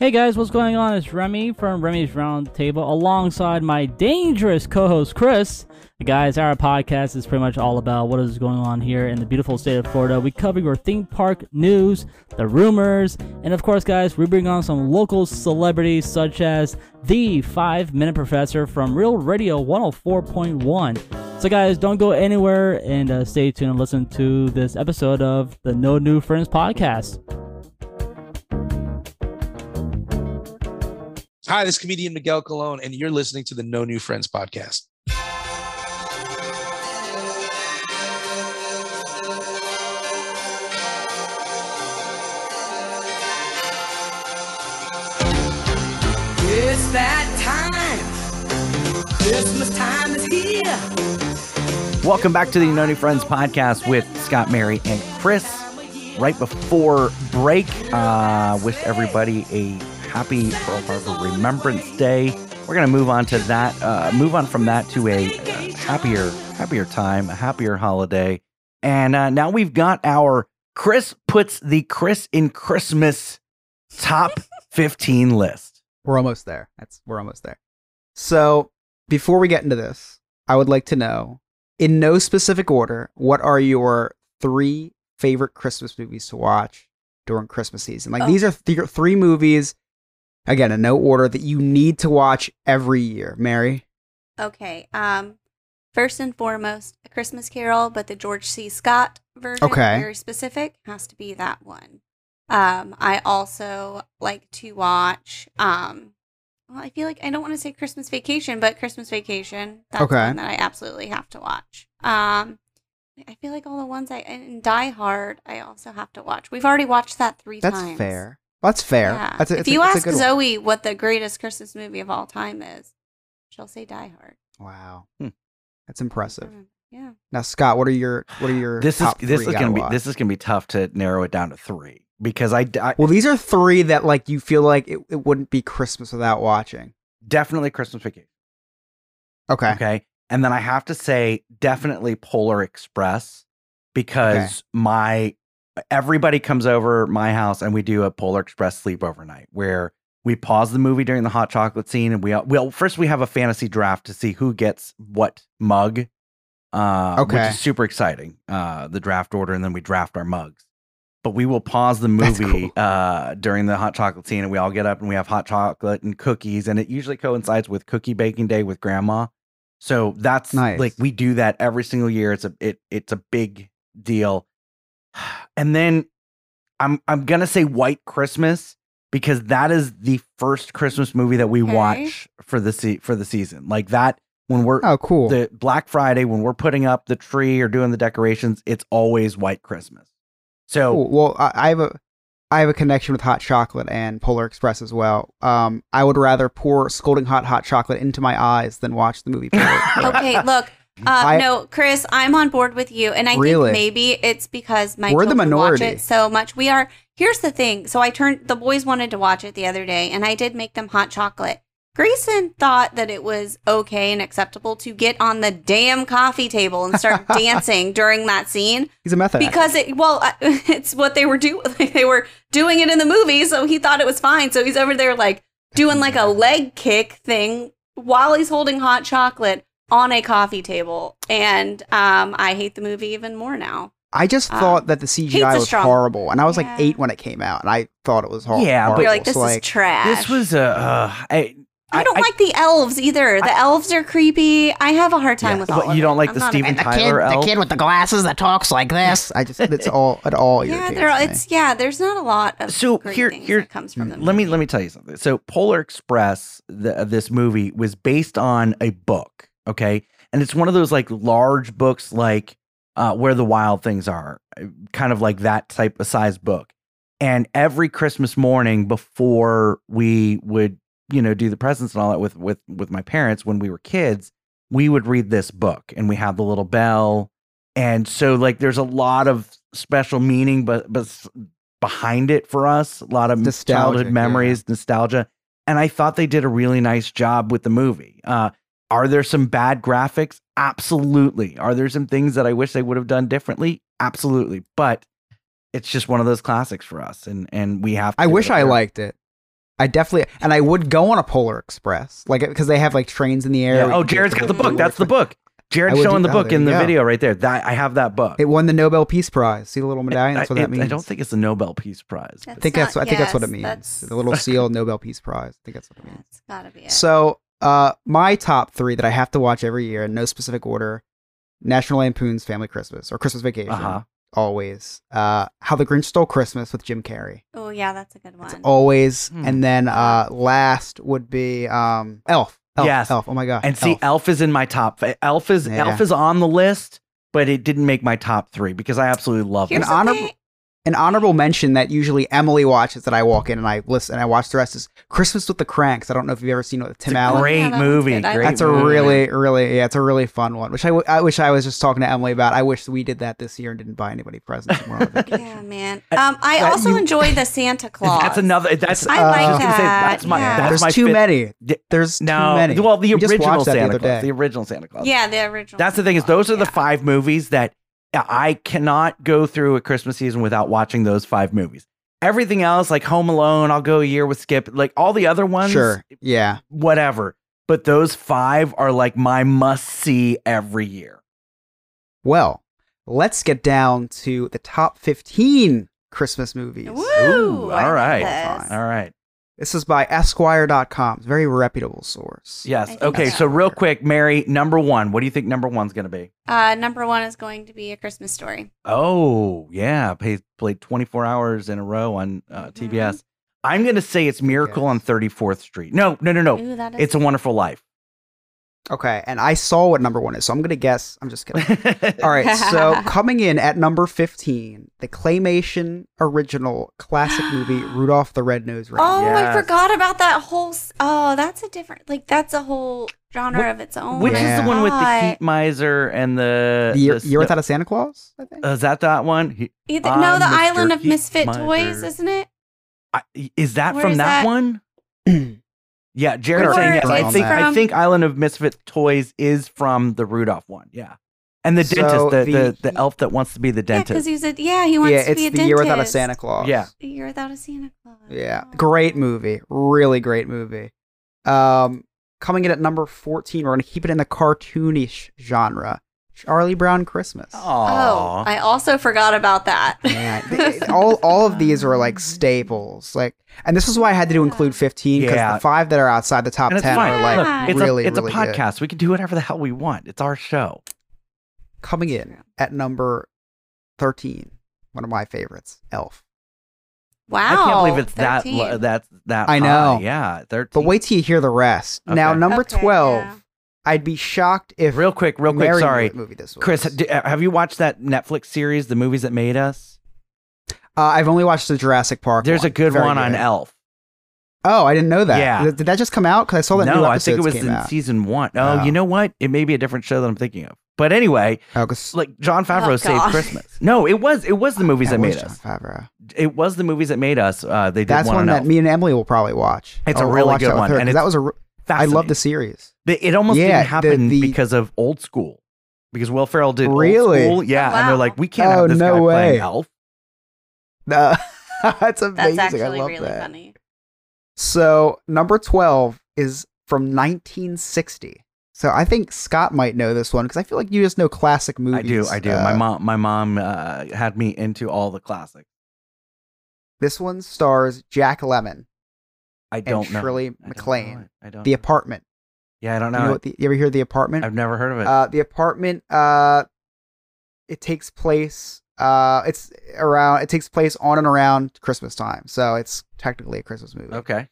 Hey guys, what's going on? It's Remy from Remy's Roundtable alongside my dangerous co host Chris. Guys, our podcast is pretty much all about what is going on here in the beautiful state of Florida. We cover your theme park news, the rumors, and of course, guys, we bring on some local celebrities such as the 5 Minute Professor from Real Radio 104.1. So, guys, don't go anywhere and uh, stay tuned and listen to this episode of the No New Friends podcast. Hi, this is comedian Miguel Colon, and you're listening to the No New Friends podcast. It's that time! Christmas time is here! Welcome back to the No New Friends podcast with Scott, Mary, and Chris. Right before break, uh, wish everybody a happy Pearl Harbor Remembrance Day. We're gonna move on to that, uh, move on from that to a uh, happier, happier time, a happier holiday. And uh, now we've got our Chris puts the Chris in Christmas top 15 list. We're almost there. That's we're almost there. So before we get into this, I would like to know, in no specific order, what are your three favorite Christmas movies to watch during Christmas season? Like Oh. these are th- three movies, again in no order that you need to watch every year. Mary, Okay. Um, first and foremost, A Christmas Carol, but the George C. Scott version. Okay. Very specific. Has to be that one. Um, I also like to watch. Um, well, I feel like I don't want to say Christmas Vacation, but Christmas Vacation. That's Okay. one that I absolutely have to watch. Um, I feel like all the ones I and Die Hard, I also have to watch. We've already watched that three that's times. fair. That's fair. Yeah. That's a, if it's you a ask good one. Zoe what the greatest Christmas movie of all time is, she'll say Die Hard. Wow, Hmm. that's impressive. Mm, Yeah. Now, Scott, what are your what are your This is top this is gonna gotta be watch? this is gonna be tough to narrow it down to three because I, I Well, these are three that like you feel like it, it wouldn't be Christmas without watching. definitely Christmas Vacation. Okay. Okay. And then I have to say, definitely Polar Express because my everybody comes over my house and we do a Polar Express sleepover night where we pause the movie during the hot chocolate scene and we all- well first we have a fantasy draft to see who gets what mug, uh, Okay. which is super exciting. Uh, the draft order and then we draft our mugs. But we will pause the movie uh, during the hot chocolate scene and we all get up and we have hot chocolate and cookies and it usually coincides with cookie baking day with grandma. So that's Nice. like we do that every single year. It's a it it's a big deal. And then I'm I'm gonna say White Christmas because that is the first Christmas movie that we Okay. watch for the se- for the season. Like that when we're Oh, cool. the Black Friday when we're putting up the tree or doing the decorations, it's always White Christmas. So Cool. Well, I, I have a I have a connection with hot chocolate and Polar Express as well. Um, I would rather pour scalding hot hot chocolate into my eyes than watch the movie. [laughs] Polar Express. Okay, look. Uh, I- no, Chris, I'm on board with you, and I Really? think maybe it's because my We're the children watch it so much. We are. Here's the thing. So I turned. The boys wanted to watch it the other day, and I did make them hot chocolate. Grayson thought that it was okay and acceptable to get on the damn coffee table and start [laughs] dancing during that scene He's a method. actor. because it. Well, [laughs] it's what they were doing. [laughs] they were doing it in the movie, so he thought it was fine. So he's over there like doing like a leg kick thing while he's holding hot chocolate on a coffee table. And um, I hate the movie even more now. I just Um, thought that the CGI was strong- horrible, and I was like eight when it came out, and I thought it was horrible. Yeah, but- You're like, this So, is trash. this was a uh, I, I don't like the elves either. The elves are creepy. I have a hard time Yeah, with but all of you don't like I'm the not a Steven fan. Tyler elf? The kid with the glasses that talks like this. [laughs] I just it's all at all [laughs] Yeah, irritates there. It's yeah. There's not a lot of so great here things here that comes from them. let me let me tell you something so polar express the, this movie was based on a book okay? And it's one of those like large books like uh, where the wild things are uh, kind of like that type of size book. And every christmas morning before we would you know do the presents and all that with with with my parents when we were kids we would read this book and we have the little bell. And so like there's a lot of special meaning but but behind it for us a lot of Nostalgic, childhood yeah. memories nostalgia. And i thought they did a really nice job with the movie. Uh are there some bad graphics absolutely are there some things that i wish they would have done differently absolutely but it's just one of those classics for us and and we have to I wish it a I fair- liked it. I definitely and I would go on a Polar Express, like because they have like trains in the air. Yeah. oh Jared's got the book that's the book I jared's showing the book there in the go. video right there that i have that book It won the Nobel Peace Prize. See the little medallion? That's what I, that means. I don't think it's the nobel peace prize I think that's. not- I think that's what it means. that's- The little seal Nobel Peace Prize. I think that's what it means. It's gotta be it. So, uh, my top three that I have to watch every year in no specific order: National Lampoon's Family Christmas or Christmas Vacation. Uh-huh. Always. Uh, How the Grinch Stole Christmas with Jim Carrey. Oh yeah, that's a good one. Always. Hmm. And then uh, last would be um, Elf. Elf. Yes. Elf. Oh my god. And see, Elf. Elf. is in my top. Elf is Yeah. Elf is on the list, but it didn't make my top three because I absolutely love Here's it. the honorable- thing- An honorable mention that usually Emily watches that I walk in and I listen and I watch the rest is Christmas with the Cranks. I don't know if you've ever seen it with Tim Allen. Great Yeah, that movie. Great like That's a really, really, yeah, it's a really fun one. Which I, w- I wish I was just talking to Emily about. I wish we did that this year and didn't buy anybody presents. when we're on vacation. Yeah, [laughs] man. Um, I that also you- enjoy the [laughs] Santa Claus. That's another. That's I Uh, like I was gonna say, that. that's my- yeah. that's There's my too fifth- many. There's no, too many. well, the We just original watched that the Santa other Claus. day. The original Santa Claus. yeah, the original. That's the thing is those are the five movies that I cannot go through a Christmas season without watching those five movies. Everything else, like Home Alone, I'll go a year with Skip. Like all the other ones, Sure. Yeah. whatever. But those five are like my must see every year. Well, let's get down to the top 15 Christmas movies. yeah. Woo! Ooh, I all love right. this. All right. This is by Esquire.com. It's a very reputable source. Yes. Okay. that's So real quick, Mary, number one. What do you think number one's going to be? Uh, number one is going to be a Christmas story. Oh yeah, played played 24 hours in a row on uh, Mm-hmm. TBS. I'm going to say it's Miracle on 34th Street. No, no, no, no. Ooh, that is It's a Wonderful Life. Okay. And I saw what number one is, so I'm going to guess. I'm just kidding. [laughs] All right. So [laughs] coming in at number 15, the claymation original classic [gasps] movie Rudolph the Red-Nosed Reindeer. Oh, I forgot about that whole. s- Oh, that's a different. Like that's a whole genre Wh- of its own. Which is the one with the heat miser and the, the year, the year without a Santa Claus, I think. Uh, is that that one? He- Either, no, the Mr. Island of Heat Misfit Miser. Toys, isn't it? I, is that Where from is that, that? one? [clears throat] [clears throat] yeah, Jared's Or saying yes. I is think I think Island of Misfit Toys is from the Rudolph one. Yeah, and the So dentist, the, the, the- the elf that wants to be the Yeah, dentist. because he's a yeah. He wants yeah, to it's be the a year without a. Santa Claus. Yeah. A year without a Santa Claus. Yeah. Great movie. Really great movie. Um, coming in at number 14, we're going to keep it in the cartoonish genre. Charlie Brown Christmas. Oh, oh, I also forgot about that. [laughs] Man, they- all all of these are like staples. Like, and this is why I had to do include 15 because Yeah. the five that are outside the top 10 fine. are like Look, it's really, a, it's really a good. podcast. We can do whatever the hell we want. It's our show. Coming in at number 13, one of my favorites, Elf. Wow. I can't believe it's that 13. lo- that's that. I know. high. Yeah, thirteen. But wait till you hear the rest. Now, number Okay, 12, yeah. I'd be shocked if. real quick, real quick. Mary knew Sorry, what movie this was. Chris. d- uh, Have you watched that Netflix series, The Movies That Made Us? Uh, I've only watched the Jurassic Park. There's a good Very one on. Elf. Oh, I didn't know that. Yeah. Did, did that just come out? Because I saw that new no, I think it was came in out. season one. Oh, Oh. you know what? It may be a different show that I'm thinking of. But anyway, Oh, 'cause like Jon Favreau Oh, saved Christmas. No, it was it was the [laughs] movies that that made Jon us. Favreau. It was the movies that made us. Uh, they did That's one, one on that Elf. me and Emily will probably watch. It's a I'll- I'll really watch good that with one, her, and 'cause that was a. re- I love the series. They- It almost Yeah, didn't happen the- because of Old School, because Will Ferrell did Really? Old School. Yeah, Oh, and they're like, we can't Oh, have this no guy way. playing Elf. [laughs] Uh, that's amazing. That's I actually love really that. funny. So number twelve is from 1960. So I think Scott might know this one because I feel like you just know classic movies. I do, I do. my Uh, mom, my mom uh, had me into all the classics. This one stars Jack Lemmon I don't know. Shirley I don't know MacLaine. I don't. The know. Apartment. Yeah, I don't You know. know what the, you ever hear the Apartment? I've never heard of it. Uh, the Apartment. Uh, it takes place. Uh, it's around. It takes place on and around Christmas time, so it's technically a Christmas movie. okay.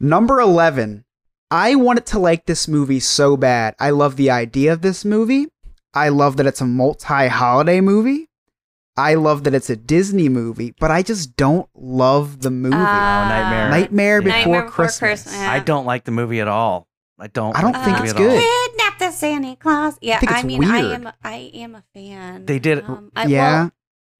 Number 11. I wanted to like this movie so bad. I love the idea of this movie. I love that it's a multi holiday movie. I love that it's a Disney movie, but I just don't love the movie. Uh, Nightmare. Nightmare Before Nightmare Before Christmas. Christmas. I don't like the movie at all. I don't. I don't like the think movie it's good. Kidnap the Santa Claus. Yeah, think I, it's mean, I am, I am a fan. They did- Um, I, yeah. well,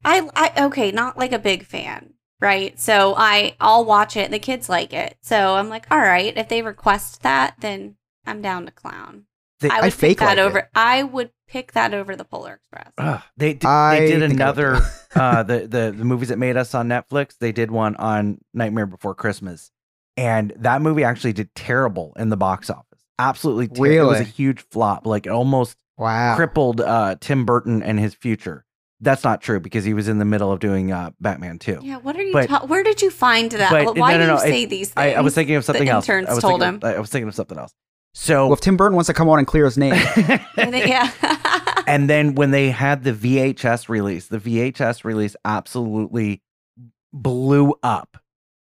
I, I, okay, not like a big fan, right? So I, I'll watch it. The kids like it, so I'm like, all right. If they request that, then I'm down to clown. They- I I would fake pick that like it. over. I would pick that over the Polar Express. Ugh, they did, I they did think I would another [laughs] uh the, the the movies that made us on Netflix. They did one on Nightmare Before Christmas, and that movie actually did terrible in the box office. Absolutely, ter- it was a huge flop. Like it almost Wow. crippled uh Tim Burton and his future. That's not true because he was in the middle of doing uh Batman 2. Yeah, what are you? But- ta- where did you find that? But Why no, no, do no, you say these things? I, I was thinking of something the else. Interns I was told thinking, him. I was thinking of something else. So Well, if Tim Burton wants to come on and clear his name, [laughs] And yeah. [laughs] and then when they had the VHS release, the VHS release absolutely blew up.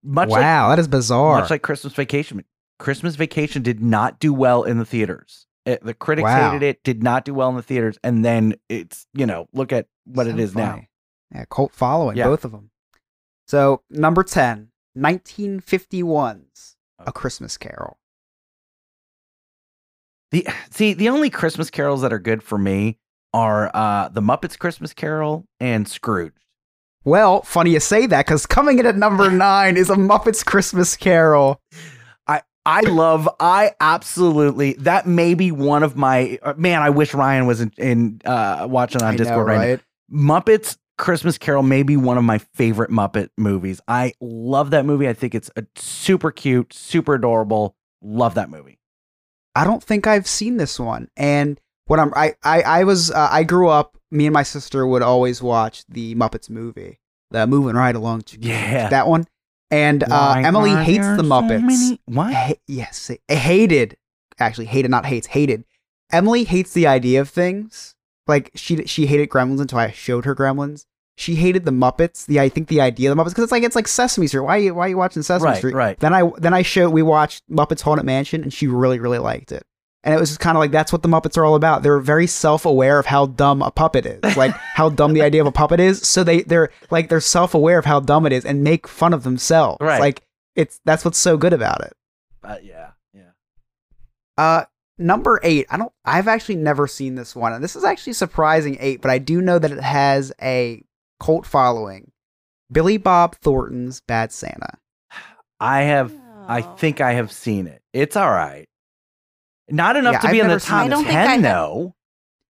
Much like wow, that is bizarre. much like Christmas Vacation. Christmas Vacation did not do well in the theaters. It- the critics Wow. hated it, did not do well in the theaters, and then it's you know look at what it So is now. Yeah, cult following, Yeah. both of them. So number 10, 1951's A Christmas Carol. The see the only Christmas carols that are good for me are uh the Muppets Christmas Carol and Scrooge. Well, funny you say that because coming in at number [laughs] nine is a Muppets Christmas Carol. I I love I absolutely that may be one of my uh, man. I wish Ryan was in, in uh watching on I know, Discord right right? now. Muppets Christmas Carol may be one of my favorite Muppet movies. I love that movie. I think it's a super cute, super adorable. Love that movie. I don't think I've seen this one. And what I'm, I, I, I was, uh, I grew up. Me and my sister would always watch the Muppets movie, the moving right along. to- Yeah. that one. And uh, Emily hates the so Muppets. many- What? Ha- yes, hated. Actually, hated, not hates, hated. Emily hates the idea of things. Like she she hated Gremlins until I showed her Gremlins. She hated the Muppets. The I think the idea of the Muppets because it's like it's like Sesame Street. Why are you why are you watching Sesame Right, Street? right. Then I then I showed we watched Muppets Haunted Mansion and she really really liked it. And it was just kind of like that's what the Muppets are all about. They're very self-aware of how dumb a puppet is, like how dumb the idea of a puppet is. So they they're like they're self-aware of how dumb it is and make fun of themselves. Right. Like it's that's what's so good about it. Uh, yeah, yeah. Uh, number eight. I don't. I've actually never seen this one, and this is actually surprising eight. But I do know that it has a cult following. Billy Bob Thornton's Bad Santa. I have. I Oh. think I have seen it. It's all right. Not enough Yeah, to I've be in the top it. I don't think I ten, have- though.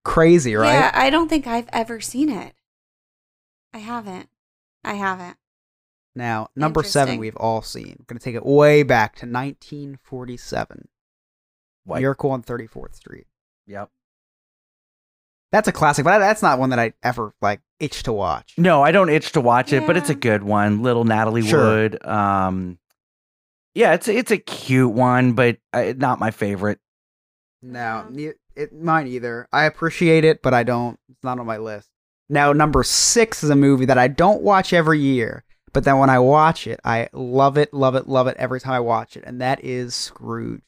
Crazy, right? Yeah, I don't think I've ever seen it. I haven't. I haven't. Now, number seven, we've all seen. I'm gonna take it way back to 1947. What? Miracle on 34th Street. Yep. That's a classic, but that's not one that I ever like itch to watch. No, I don't itch to watch it, but it's a good one. Little Natalie Sure. Wood. Um, yeah, it's it's a cute one, but uh, not my favorite. No, ne- it mine either. I appreciate it, but I don't. It's not on my list. Now, number six is a movie that I don't watch every year, But then when I watch it, I love it, love it, love it every time I watch it, and that is Scrooge.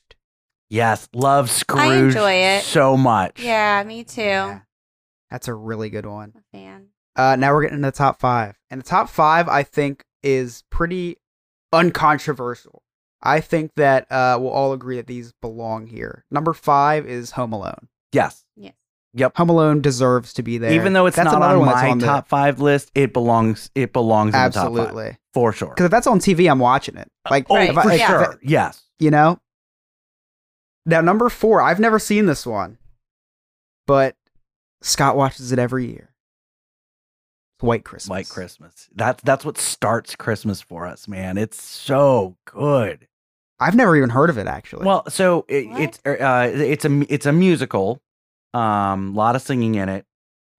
Yes, love Scrooge. I enjoy it. so much. Yeah, me too. That's a really good one. Fan. Uh, now we're getting into the top five, and the top five I think is pretty uncontroversial. I think that uh, we'll all agree that these belong here. Number five is Home Alone. Yes. Yes. Yep. Home Alone deserves to be there. Even though it's That's not on my on the- top five list, it belongs. It belongs in the top Absolutely. for sure. Because if that's on TV, I'm watching it. Like, oh, if I- for if- sure. if- yes. you know. Now, number four, I've never seen this one, but Scott watches it every year. It's White Christmas. White Christmas. That's that's what starts Christmas for us, man. It's so good. I've never even heard of it actually. Well, so it, it's uh, it's a it's a musical. Um, a lot of singing in it.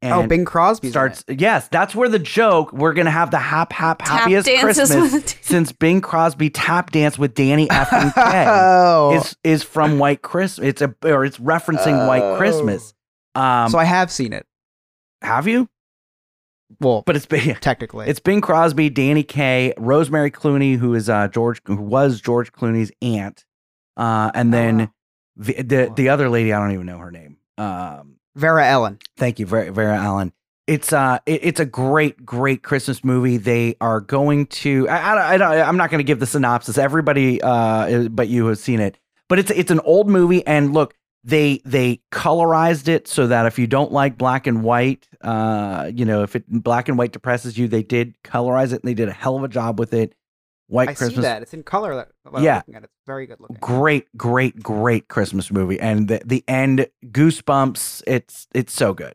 Oh, Bing Crosby's in starts. Yes, that's where the joke. We're gonna have the hap hap happiest Christmas since Bing Crosby tap dance with Danny effing Kaye. Oh. Is is from White Christmas. It's a or it's referencing White Christmas. Um, so I have seen it. have you? Well, But it's Bing. technically, It's Bing Crosby, Danny Kaye, Rosemary Clooney, who is uh George, who was George Clooney's aunt, uh, and then the, the the other lady, I don't even know her name. Um, Vera Ellen. Thank you, Vera, Vera Ellen. It's uh, it, it's a great, great Christmas movie. They are going to. I, I, I don't, I'm not going to give the synopsis. Everybody, uh, but you have seen it. But it's it's an old movie, and look, they they colorized it so that if you don't like black and white, uh, you know, if it black and white depresses you, they did colorize it, and they did a hell of a job with it. White I Christmas see that. It's in color. That, that I'm Yeah. at it. It's very good looking. great great great christmas movie and the, the end goosebumps it's it's so good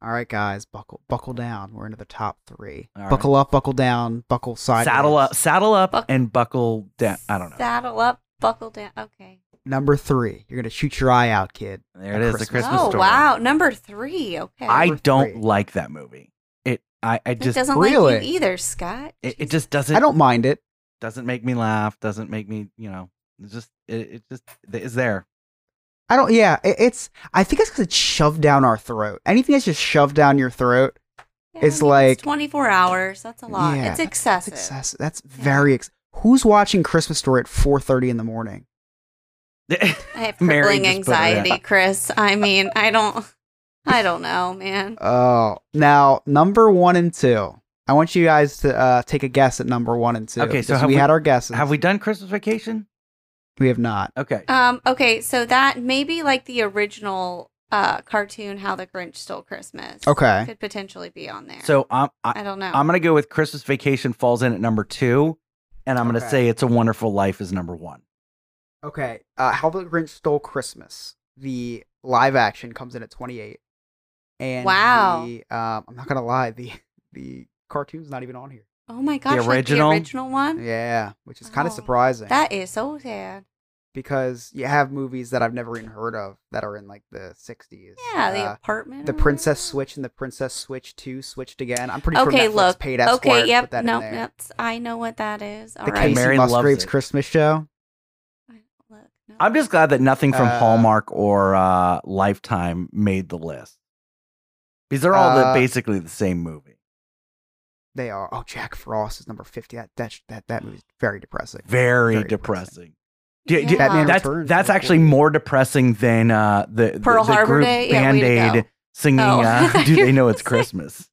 All right, guys, buckle buckle down. We're into the top three. All buckle up, buckle down, buckle side. saddle up saddle up and buckle down i don't know Saddle up, buckle down. Okay. Number three. You're gonna shoot your eye out, kid. there it is the christmas oh story wow, number three. Okay. i Number don't three. like that movie it i i it just doesn't Really? like you either, Scott. it, it just doesn't I don't mind it. doesn't make me laugh doesn't make me you know it's just it, it just is there I don't. Yeah, it, it's. I think it's because it's shoved down our throat. Anything that's just shoved down your throat, Yeah, it's I mean, like 24 hours. That's a lot. Yeah, it's excessive. That's excessive. That's very. Ex- Who's watching Christmas Story at 4:30 in the morning? [laughs] I have Mary crippling just put it in. anxiety, Chris. I mean, I don't. I don't know, man. Oh, now number one and two. I want you guys to uh, take a guess at number one and two. okay so have we, we, had our guesses. have we done christmas vacation We have not. okay Um. Okay. So that maybe like the original uh cartoon, How the Grinch Stole Christmas. Okay. Could potentially be on there. so um, I, I don't know. i'm gonna go with christmas vacation falls in at number two and i'm gonna Okay. say it's a wonderful life is number one Okay. Uh, How the Grinch Stole Christmas. The live action comes in at 28. And Wow. The, um, I'm not gonna lie. The [laughs] the cartoon's not even on here. oh my gosh! like original? the original one. Yeah, which is kind Oh, of surprising. That is so sad. because you have movies that I've never even heard of that are in like the 60s. Yeah, the Uh, apartment. the Princess. Switch and the Princess Switch 2 switched again. I'm pretty Okay, sure Netflix look. paid Esquire Okay, to yep. put that No, in there. that's I know what that is. All the right. Kacey Mary Musgraves. Christmas show. Look, no. I'm just glad that nothing from Uh, Hallmark or uh, Lifetime made the list. Because they're all the, Uh, basically the same movie. They are. Oh, Jack Frost is number 50. That that that, that movie's very depressing. Very, very depressing. Do- do- Yeah. Batman that's Returns that's actually 40. more depressing than uh, the, the- Pearl the, Harbor group Day? Band-Aid go. singing Oh. uh, [laughs] Do [laughs] They Know It's Christmas?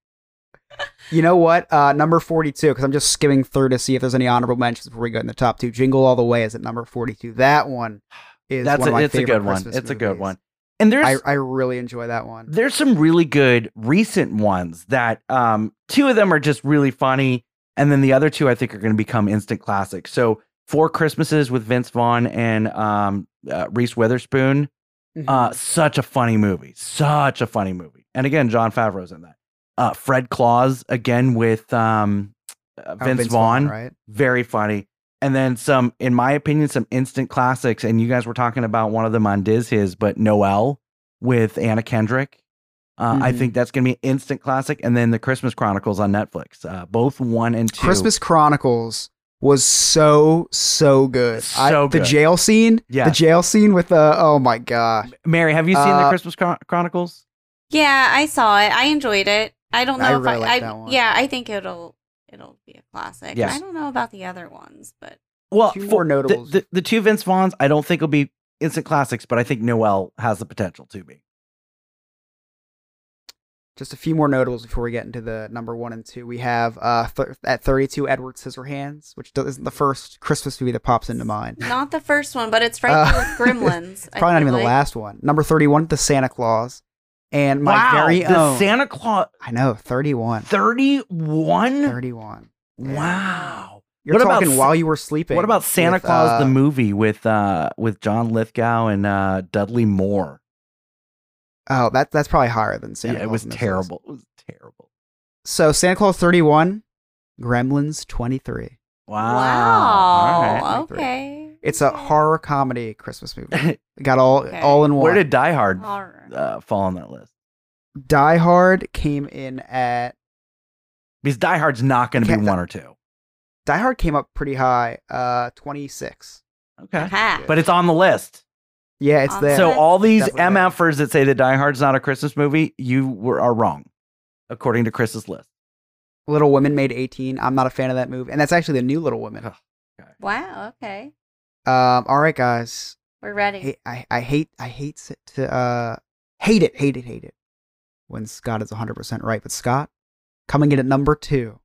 You know what? Uh, number 42, because I'm just skimming through to see if there's any honorable mentions before we go in the top two. Jingle All the Way is at number 42. That one is That's one a, it's a good one. Christmas It's a good one. And there's I, I really enjoy that one. there's some really good recent ones that um two of them are just really funny and then the other two i think are going to become instant classics so four christmases with vince vaughn and um uh, reese witherspoon Mm-hmm. uh such a funny movie such a funny movie and again jon favreau's in that uh fred claus again with um uh, Oh, vince, vaughn, right? very funny and then some in my opinion some instant classics and you guys were talking about one of them on diz his but noelle with anna kendrick uh, I Mhm. think that's going to be an instant classic. And then the Christmas Chronicles on Netflix, uh, both one and two. Christmas Chronicles was so so good. I- So the jail scene, yeah. the jail scene with the oh my gosh. Mary, have you seen the Uh, Christmas Chron- Chronicles? Yeah, I saw it. I enjoyed it. I don't know I if really I, like I that one. yeah, I think it'll it'll be a classic. Yes. I don't know about the other ones, but Well, Few for- more the- notables. The, the two Vince Vaughns, I don't think will be instant classics, but I think Noelle has the potential to be. Just a few more notables before we get into the number one and two. We have uh, th- at 32 Edward Scissorhands, which isn't the first Christmas movie that pops into mind. not the first one. But it's right Uh, there with [laughs] Gremlins. It's probably not even like. the last one. Number 31, The Santa Claus. And my wow, very the own. Santa Claus I know, 31. 31? 31. Wow. You're What about talking Sa- while you were sleeping. What about Santa with, Claus uh, the movie with uh with John Lithgow and uh Dudley Moore? Oh, that, that's probably higher than Santa yeah, it was in this terrible. It was terrible. So Santa Claus 31, Gremlins 23. Wow. Wow. All right. Okay. It's a horror comedy Christmas movie. [laughs] Got all Okay. all in one. Where did Die Hard uh, fall on that list? Die Hard came in at Because Die Hard's not going to be one or two. Die Hard came up pretty high, uh 26. Okay. Aha. But it's on the list. Yeah, it's On there. So all these Definitely there. That say that Die Hard's not a Christmas movie, you were are wrong, according to Chris's list. Little Women made 18. I'm not a fan of that movie. And that's actually the new Little Women. Ugh. Wow. Okay. Um all right guys. We're ready. Hey, I I hate I hate to uh hate it, hate it, hate it. When Scott is 100% right, but Scott coming in at number 2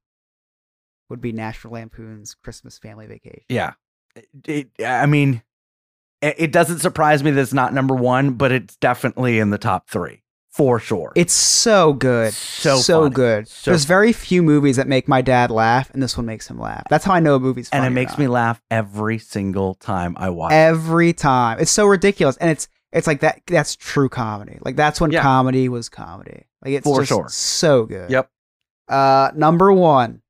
would be National Lampoon's Christmas Family Vacation. Yeah, It- it- I mean, it, it doesn't surprise me that it's not number one, but it's definitely in the top three for sure. It's so good. So so funny. good. So There's very few movies that make my dad laugh, and this one makes him laugh. That's how I know a movie's funny. and it or makes not. me laugh every single time I watch. it. every time. It's so ridiculous, and it's it's like that. That's true comedy. Like that's when Yeah. comedy was comedy. Like it's For just sure. so good. Yep. Uh, number one.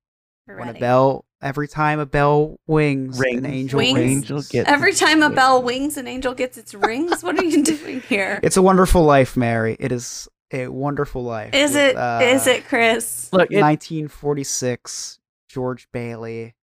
We're When a ready. bell, every time a bell wings, Rings. an angel Wings? rings. Angel gets Every time a bell wings, an angel gets its rings. What are you [laughs] doing here? It's a wonderful life, Mary. It is a wonderful life. Is with, it? uh, Is it, Chris? Look, it, 1946, George Bailey.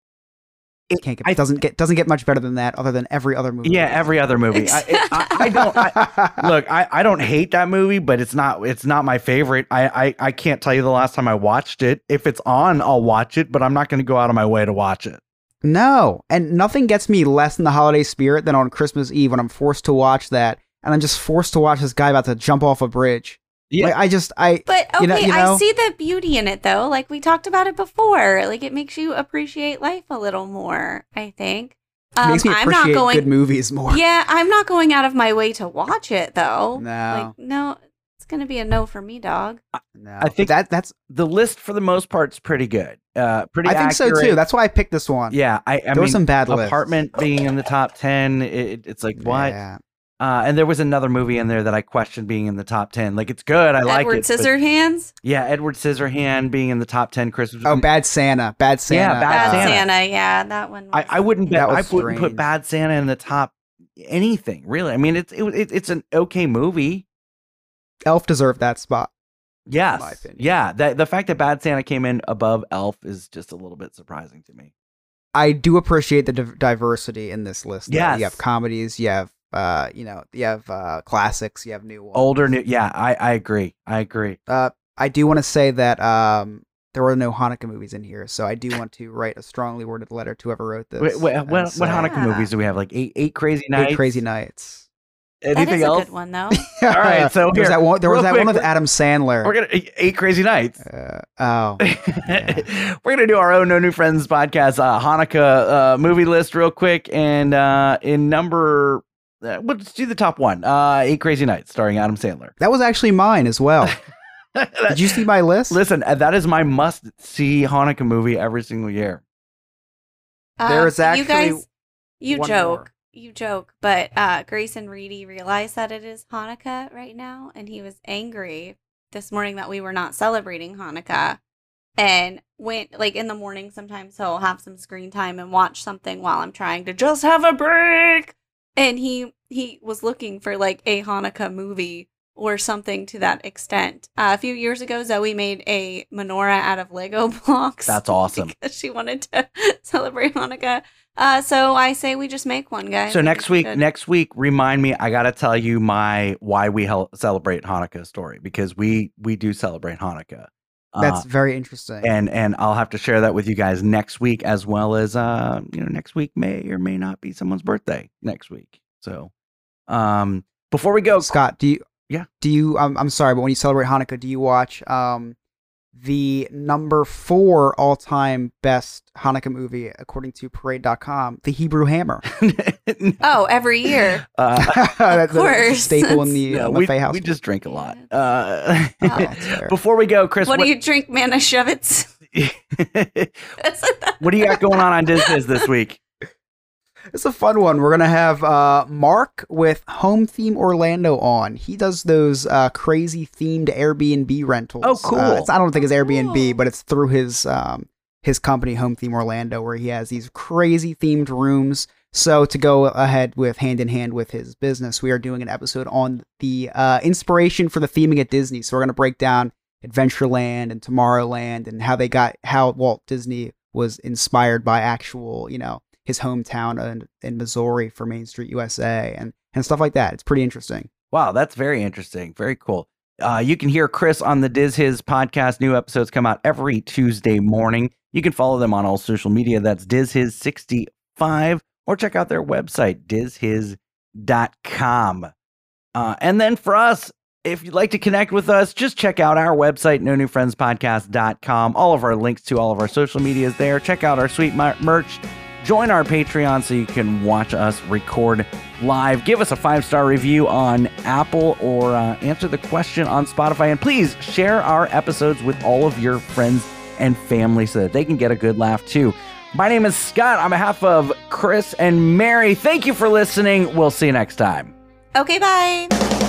It- Can't get, I- doesn't get doesn't get much better than that, other than every other movie. yeah, every other movie. I, it- I, I don't. I, [laughs] look, I, I don't hate that movie, but it's not it's not my favorite. I, I I can't tell you the last time I watched it. If it's on, I'll watch it, but I'm not going to go out of my way to watch it. No, and nothing gets me less in the holiday spirit than on Christmas Eve when I'm forced to watch that, and I'm just forced to watch this guy about to jump off a bridge. Yeah. Like, I just I But okay, you know, you know? I see the beauty in it though. Like we talked about it before. Like it makes you appreciate life a little more. I think. Um, makes me I'm appreciate not going. good movies more. Yeah, I'm not going out of my way to watch it though. No. Like no, it's gonna be a no for me, dog. No, I think that that's The list for the most part is pretty good. Uh, pretty. I think so too. That's why I picked this one. Yeah, I, I there mean, were some bad lists. apartment being in the top ten. It, it's like what? Yeah. Uh, and there was another movie in there that I questioned being in the top ten. Like it's good, I like it. but- Scissorhands. yeah, Edward Scissorhand being in the top ten. Christmas. Oh, Bad Santa. Bad Santa. Yeah, Bad Bad Santa. Santa. Yeah, that one. I, was- I wouldn't That bet. I was wouldn't put. Bad Santa in the top anything really. I mean, it's it, it, it's an okay movie. Elf deserved that spot. Yes, my opinion. yeah. The the fact that Bad Santa came in above Elf is just a little bit surprising to me. I do appreciate the div- diversity in this list. Yeah, you have comedies. You have uh, you know, you have uh classics. You have new ones. Older, new. Yeah, I I agree. I agree. Uh, I do want to say that um, there were no Hanukkah movies in here, so I do want to write a strongly worded letter to whoever wrote this. Wait, wait, and what, what Hanukkah Yeah. movies do we have? Like eight eight crazy nights. Eight Crazy Nights. that Anything is else? a good one though. [laughs] All right, so there was that one. There was real that quick, one with we're- Adam Sandler. We're gonna eight, eight crazy nights. Uh, oh, [laughs] We're gonna do our own No New Friends podcast uh, Hanukkah uh, movie list real quick, and uh, in number, uh, let's do the top one. Uh, Eight Crazy Nights, starring Adam Sandler. that was actually mine as well. [laughs] Did you see my list? Listen, uh, that is my must-see Hanukkah movie every single year. There is Uh, you actually guys, you one joke, more. you joke, but uh, Grayson Reedy realized that it is Hanukkah right now, and he was angry this morning that we were not celebrating Hanukkah, and went like in the morning. Sometimes he'll have some screen time and watch something while I'm trying to just have a break, and he he was looking for like a Hanukkah movie or something to that extent. Uh, a few years ago, Zoe made a menorah out of Lego [laughs] blocks That's awesome. because she wanted to [laughs] celebrate Hanukkah. Uh, so I say we just make one, guys. So next week, next week, remind me. I gotta tell you my why we hel- celebrate Hanukkah story because we we do celebrate Hanukkah. That's Uh, very interesting. and and I'll have to share that with you guys next week, as well as uh, you know, next week may or may not be someone's birthday next week. So, um, before we go, Scott, do you? Yeah. Do you? I'm, I'm sorry, but when you celebrate Hanukkah, do you watch um, the number four all-time best Hanukkah movie according to Parade.com, The Hebrew Hammer? [laughs] Oh, every year. Uh, [laughs] That's a- that's a course. staple in the no, uh, we, house. we just drink a lot. Uh, that's [laughs] before we go, Chris, what, what, do you drink, Manischewitz? what do you got going on on Disney this week? It's a fun one. We're gonna have uh, Mark with Home Theme Orlando on. He does those uh, crazy themed Airbnb rentals. Oh, cool. Uh, it's, I don't think it's Airbnb, but it's through his um, his company, Home Theme Orlando, where he has these crazy themed rooms. So to go ahead with hand in hand with his business, we are doing an episode on the uh, inspiration for the theming at Disney. So we're gonna break down Adventureland and Tomorrowland and how they got how Walt Disney was inspired by actual, you know, his hometown in, in Missouri for Main Street USA and and stuff like that. It's pretty interesting. Wow, that's very interesting. Very cool. Uh, you can hear Chris on the Diz His podcast. New episodes come out every Tuesday morning. You can follow them on all social media. That's Diz His 65 or check out their website, dizhis.com. Uh, and then for us, if you'd like to connect with us, just check out our website, no new friends podcast.com. All of our links to all of our social medias there. Check out our sweet merch. Join our Patreon so you can watch us record live. Give us a five star review on Apple or uh, answer the question on Spotify. And please share our episodes with all of your friends and family so that they can get a good laugh too. My name is Scott. On behalf of Chris and Mary, thank you for listening. We'll see you next time. Okay, bye.